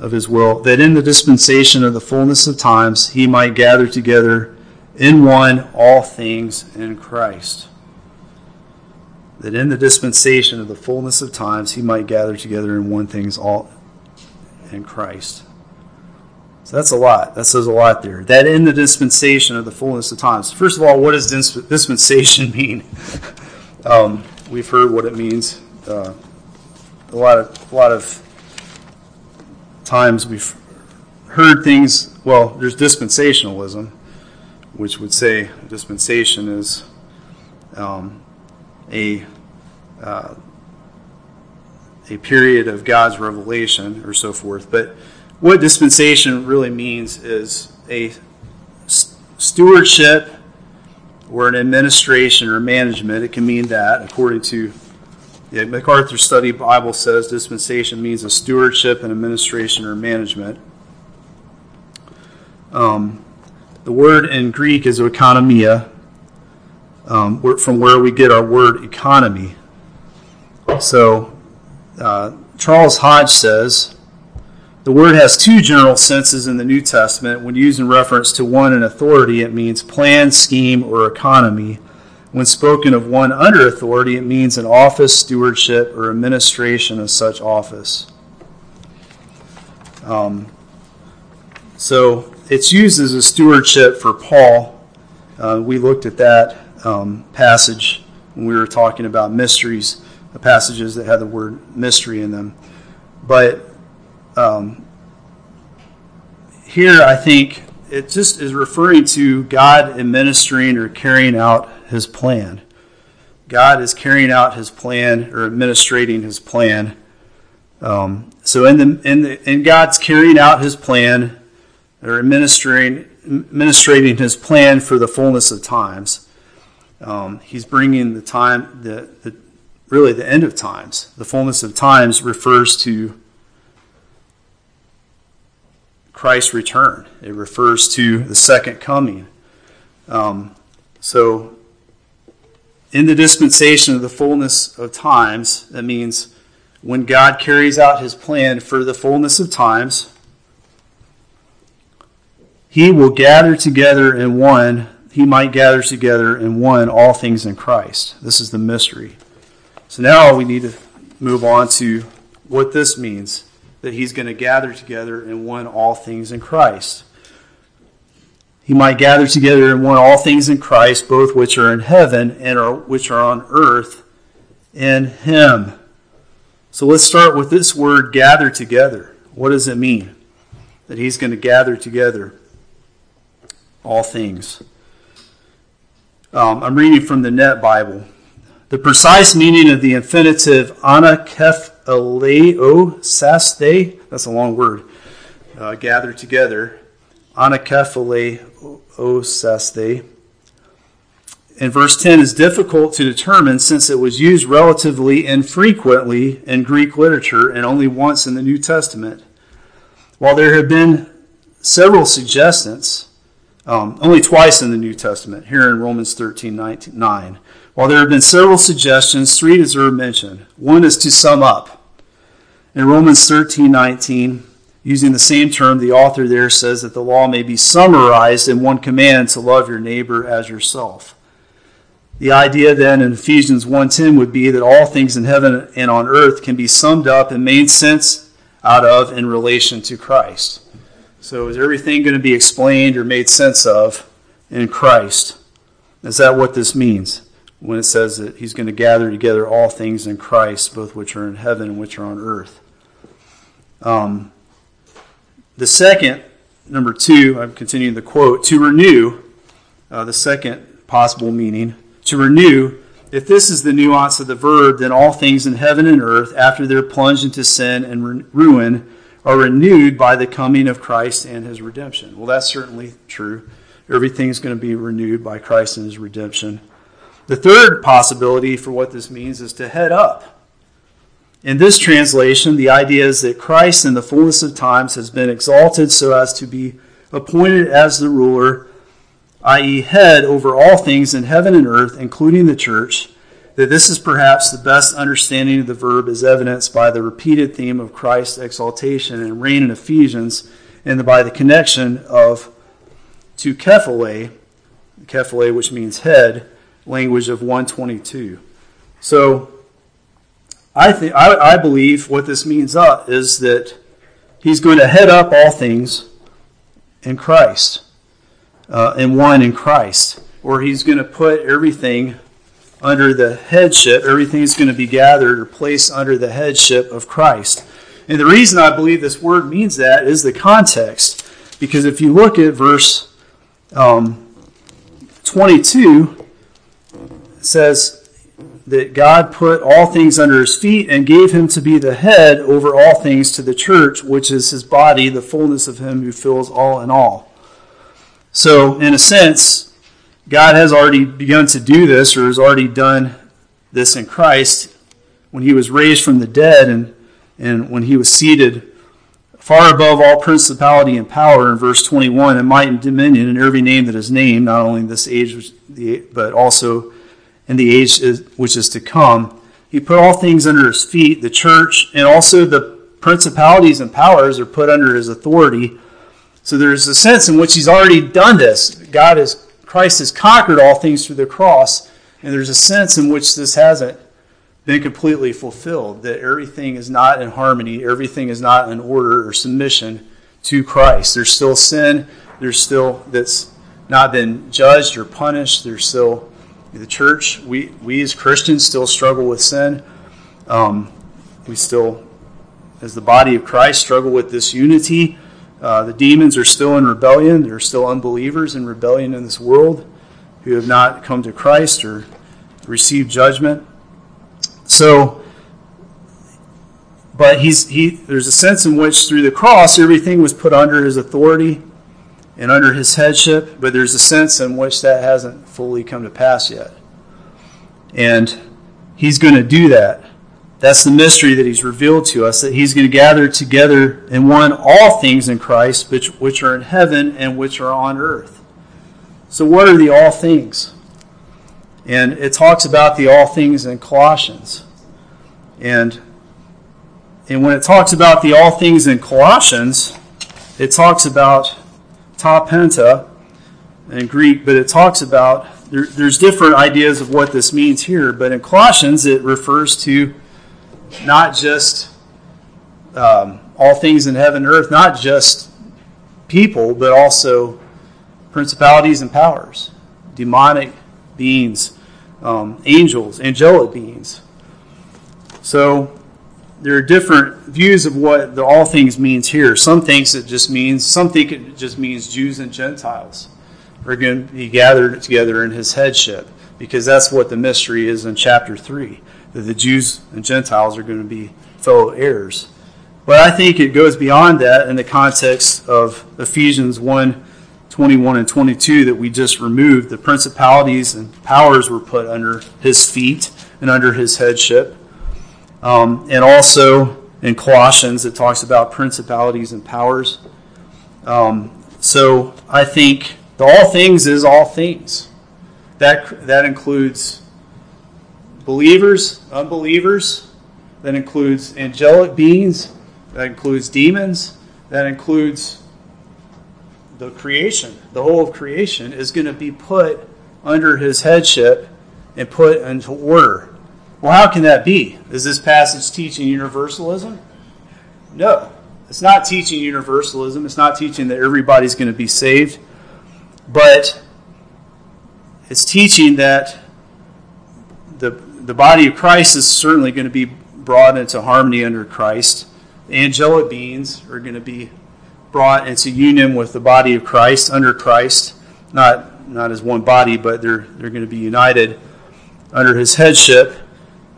of his will? That in the dispensation of the fullness of times he might gather together in one all things in Christ. That in the dispensation of the fullness of times he might gather together in one things all in Christ. So that's a lot. That says a lot there. That in the dispensation of the fullness of times. First of all, what does dispensation mean? um, we've heard what it means. Uh, a lot of a lot of times we've heard things. Well, there's dispensationalism, which would say dispensation is um, a uh, a period of God's revelation or so forth, but what dispensation really means is a stewardship or an administration or management. It can mean that, according to the MacArthur Study Bible says dispensation means a stewardship and administration or management. Um, the word in Greek is oikonomia, um, from where we get our word economy. So, uh, Charles Hodge says The word has two general senses in the New Testament. When used in reference to one in authority, it means plan, scheme, or economy. When spoken of one under authority, it means an office, stewardship, or administration of such office. Um, so it's used as a stewardship for Paul. Uh, we looked at that um, passage when we were talking about mysteries, the passages that had the word mystery in them. But um, here, I think it just is referring to God administering or carrying out his plan. God is carrying out his plan or administrating his plan. Um, so in the, in the in God's carrying out his plan or administering administrating his plan for the fullness of times. Um, he's bringing the time the, the really the end of times. The fullness of times refers to Christ's return. It refers to the second coming. Um, so, in the dispensation of the fullness of times, that means when God carries out his plan for the fullness of times, he will gather together in one, he might gather together in one all things in Christ. This is the mystery. So now we need to move on to what this means that he's going to gather together in one all things in Christ. He might gather together in one all things in Christ, both which are in heaven and are, which are on earth in him. So let's start with this word gather together. What does it mean? That he's going to gather together all things. Um, I'm reading from the Net Bible. The precise meaning of the infinitive anakephalaiosasthai, that's a long word, uh, gather together, anakephale osaste. In verse 10 is difficult to determine since it was used relatively infrequently in Greek literature and only once in the New Testament. While there have been several suggestions, um, only twice in the New Testament, here in Romans 13 19, 9. While there have been several suggestions, three deserve mention. One is to sum up. In Romans 13 19, using the same term, the author there says that the law may be summarized in one command to love your neighbor as yourself. The idea then in Ephesians 1:10 would be that all things in heaven and on earth can be summed up and made sense out of in relation to Christ. So is everything going to be explained or made sense of in Christ? Is that what this means? when it says that he's going to gather together all things in Christ, both which are in heaven and which are on earth. Um, the second, number two, I'm continuing the quote, to renew, uh, the second possible meaning, to renew, if this is the nuance of the verb, then all things in heaven and earth, after they're plunged into sin and ruin, are renewed by the coming of Christ and his redemption. Well, that's certainly true. Everything's going to be renewed by Christ and his redemption. The third possibility for what this means is to head up. In this translation, the idea is that Christ, in the fullness of times, has been exalted so as to be appointed as the ruler, i.e., head over all things in heaven and earth, including the church. That this is perhaps the best understanding of the verb is evidenced by the repeated theme of Christ's exaltation and reign in Ephesians, and by the connection of to kephale, kephale, which means head, language of 122. So I think I, I believe what this means uh, is that he's going to head up all things in Christ, uh, in one in Christ, or he's going to put everything under the headship. Everything is going to be gathered or placed under the headship of Christ. And the reason I believe this word means that is the context. Because if you look at verse um, 22, says that God put all things under his feet and gave him to be the head over all things to the church, which is his body, the fullness of him who fills all in all. So, in a sense, God has already begun to do this or has already done this in Christ when he was raised from the dead and, and when he was seated far above all principality and power in verse 21 and might and dominion in every name that is named, not only this age, but also in the age which is to come. He put all things under his feet, the church, and also the principalities and powers are put under his authority. So there's a sense in which he's already done this. God has Christ has conquered all things through the cross, and there's a sense in which this hasn't been completely fulfilled. That everything is not in harmony, everything is not in order or submission to Christ. There's still sin. There's still that's not been judged or punished. There's still the church. We we as Christians still struggle with sin. Um, we still, as the body of Christ, struggle with this unity. Uh, the demons are still in rebellion. There are still unbelievers in rebellion in this world who have not come to Christ or received judgment. So, but he's he. There's a sense in which through the cross everything was put under his authority and under his headship. But there's a sense in which that hasn't fully come to pass yet, and he's going to do that. That's the mystery that he's revealed to us that he's going to gather together in one all things in Christ, which, which are in heaven and which are on earth. So, what are the all things? And it talks about the all things in Colossians. And, and when it talks about the all things in Colossians, it talks about ta panta in Greek, but it talks about, there, there's different ideas of what this means here, but in Colossians it refers to not just um, all things in heaven and earth, not just people, but also principalities and powers, demonic beings, um, angels, angelic beings. So there are different views of what the all things means here. Some things it just means, some think it just means Jews and Gentiles are going to be gathered together in his headship, because that's what the mystery is in chapter 3 that the Jews and Gentiles are going to be fellow heirs. But I think it goes beyond that in the context of Ephesians 1 21 and 22 that we just removed. The principalities and powers were put under his feet and under his headship. Um, and also in Colossians, it talks about principalities and powers. Um, so I think the all things is all things. That, that includes believers, unbelievers. That includes angelic beings. That includes demons. That includes the creation. The whole of creation is going to be put under his headship and put into order. Well, how can that be? Is this passage teaching universalism? No. It's not teaching universalism. It's not teaching that everybody's going to be saved. But it's teaching that the the body of Christ is certainly going to be brought into harmony under Christ. The angelic beings are going to be brought into union with the body of Christ under Christ, not not as one body, but they're they're going to be united under his headship.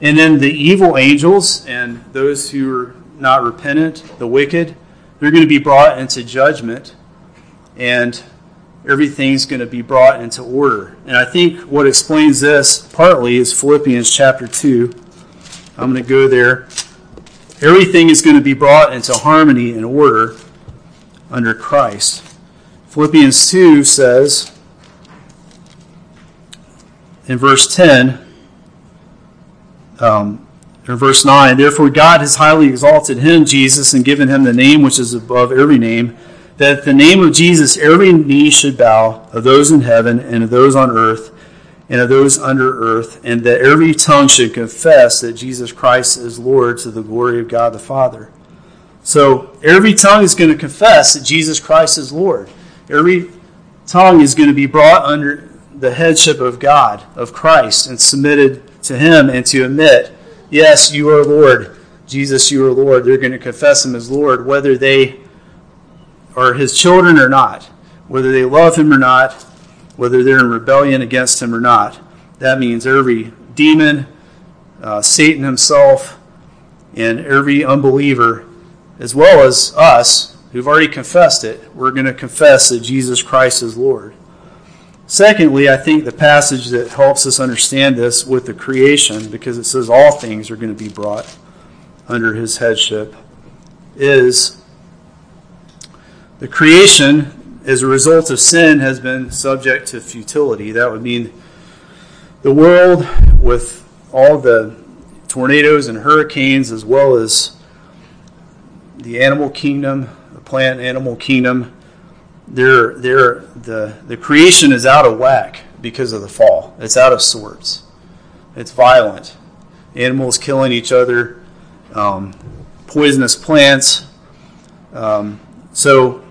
And then the evil angels and those who are not repentant, the wicked, they're going to be brought into judgment. And everything's going to be brought into order. And I think what explains this partly is Philippians chapter 2. I'm going to go there. Everything is going to be brought into harmony and order under Christ. Philippians 2 says in verse 10, um, verse 9, Therefore God has highly exalted him, Jesus, and given him the name which is above every name that at the name of Jesus every knee should bow of those in heaven and of those on earth and of those under earth, and that every tongue should confess that Jesus Christ is Lord to the glory of God the Father. So every tongue is going to confess that Jesus Christ is Lord. Every tongue is going to be brought under the headship of God, of Christ, and submitted to Him and to admit, yes, you are Lord. Jesus, you are Lord. They're going to confess Him as Lord, whether they are his children or not, whether they love him or not, whether they're in rebellion against him or not. That means every demon, uh, Satan himself, and every unbeliever, as well as us who've already confessed it, we're going to confess that Jesus Christ is Lord. Secondly, I think the passage that helps us understand this with the creation, because it says all things are going to be brought under his headship, is the creation, as a result of sin, has been subject to futility. That would mean the world, with all the tornadoes and hurricanes, as well as the animal kingdom, the plant animal kingdom, they're, they're, the, the creation is out of whack because of the fall. It's out of sorts. It's violent. Animals killing each other, um, poisonous plants. Um, so,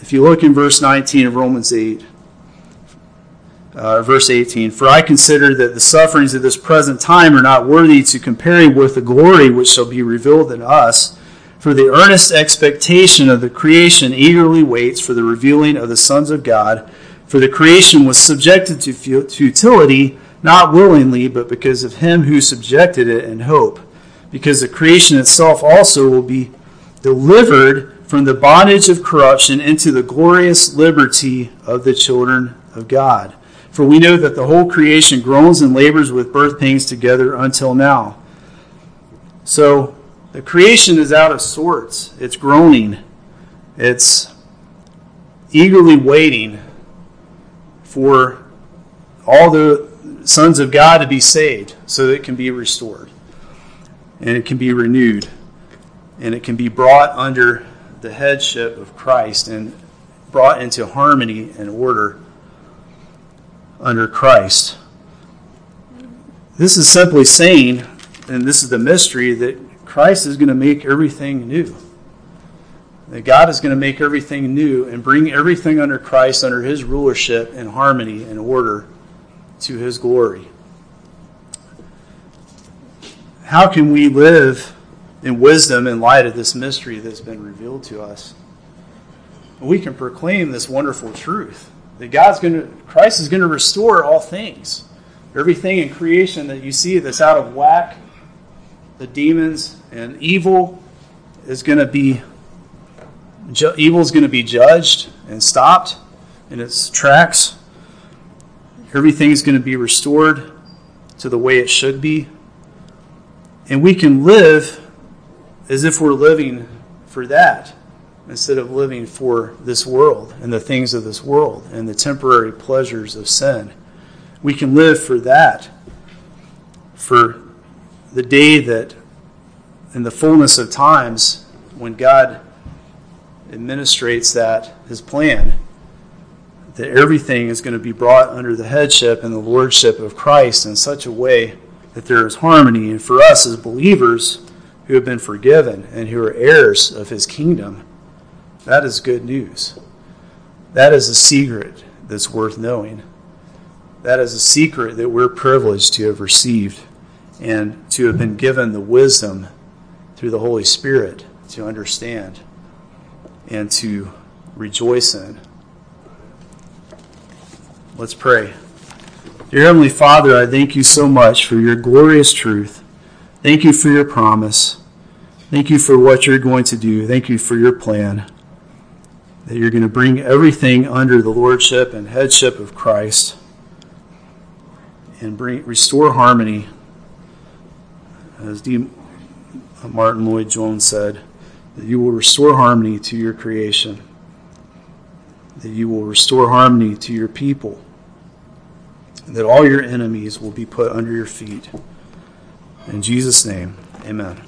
if you look in verse 19 of Romans 8, uh, verse 18 For I consider that the sufferings of this present time are not worthy to compare with the glory which shall be revealed in us. For the earnest expectation of the creation eagerly waits for the revealing of the sons of God. For the creation was subjected to futility, not willingly, but because of him who subjected it in hope. Because the creation itself also will be delivered from the bondage of corruption into the glorious liberty of the children of God. For we know that the whole creation groans and labors with birth pains together until now. So the creation is out of sorts. It's groaning. It's eagerly waiting for all the sons of God to be saved so that it can be restored and it can be renewed and it can be brought under the headship of Christ and brought into harmony and order under Christ. This is simply saying, and this is the mystery, that Christ is going to make everything new. That God is going to make everything new and bring everything under Christ, under His rulership and harmony and order to His glory. How can we live in wisdom in light of this mystery that's been revealed to us? We can proclaim this wonderful truth that God's going to, Christ is going to restore all things. Everything in creation that you see that's out of whack, the demons and evil is going to be evil is going to be judged and stopped in its tracks. Everything is going to be restored to the way it should be. And we can live as if we're living for that instead of living for this world and the things of this world and the temporary pleasures of sin. We can live for that, for the day that, in the fullness of times, when God administrates that, his plan, that everything is going to be brought under the headship and the lordship of Christ in such a way that there is harmony. And for us as believers who have been forgiven and who are heirs of his kingdom, that is good news. That is a secret that's worth knowing. That is a secret that we're privileged to have received and to have been given the wisdom through the Holy Spirit to understand and to rejoice in. Let's pray. Dear Heavenly Father, I thank you so much for your glorious truth. Thank you for your promise. Thank you for what you're going to do. Thank you for your plan that you're going to bring everything under the lordship and headship of Christ and bring restore harmony as D. Martyn Lloyd-Jones said that you will restore harmony to your creation. That you will restore harmony to your people. That all your enemies will be put under your feet. In Jesus name amen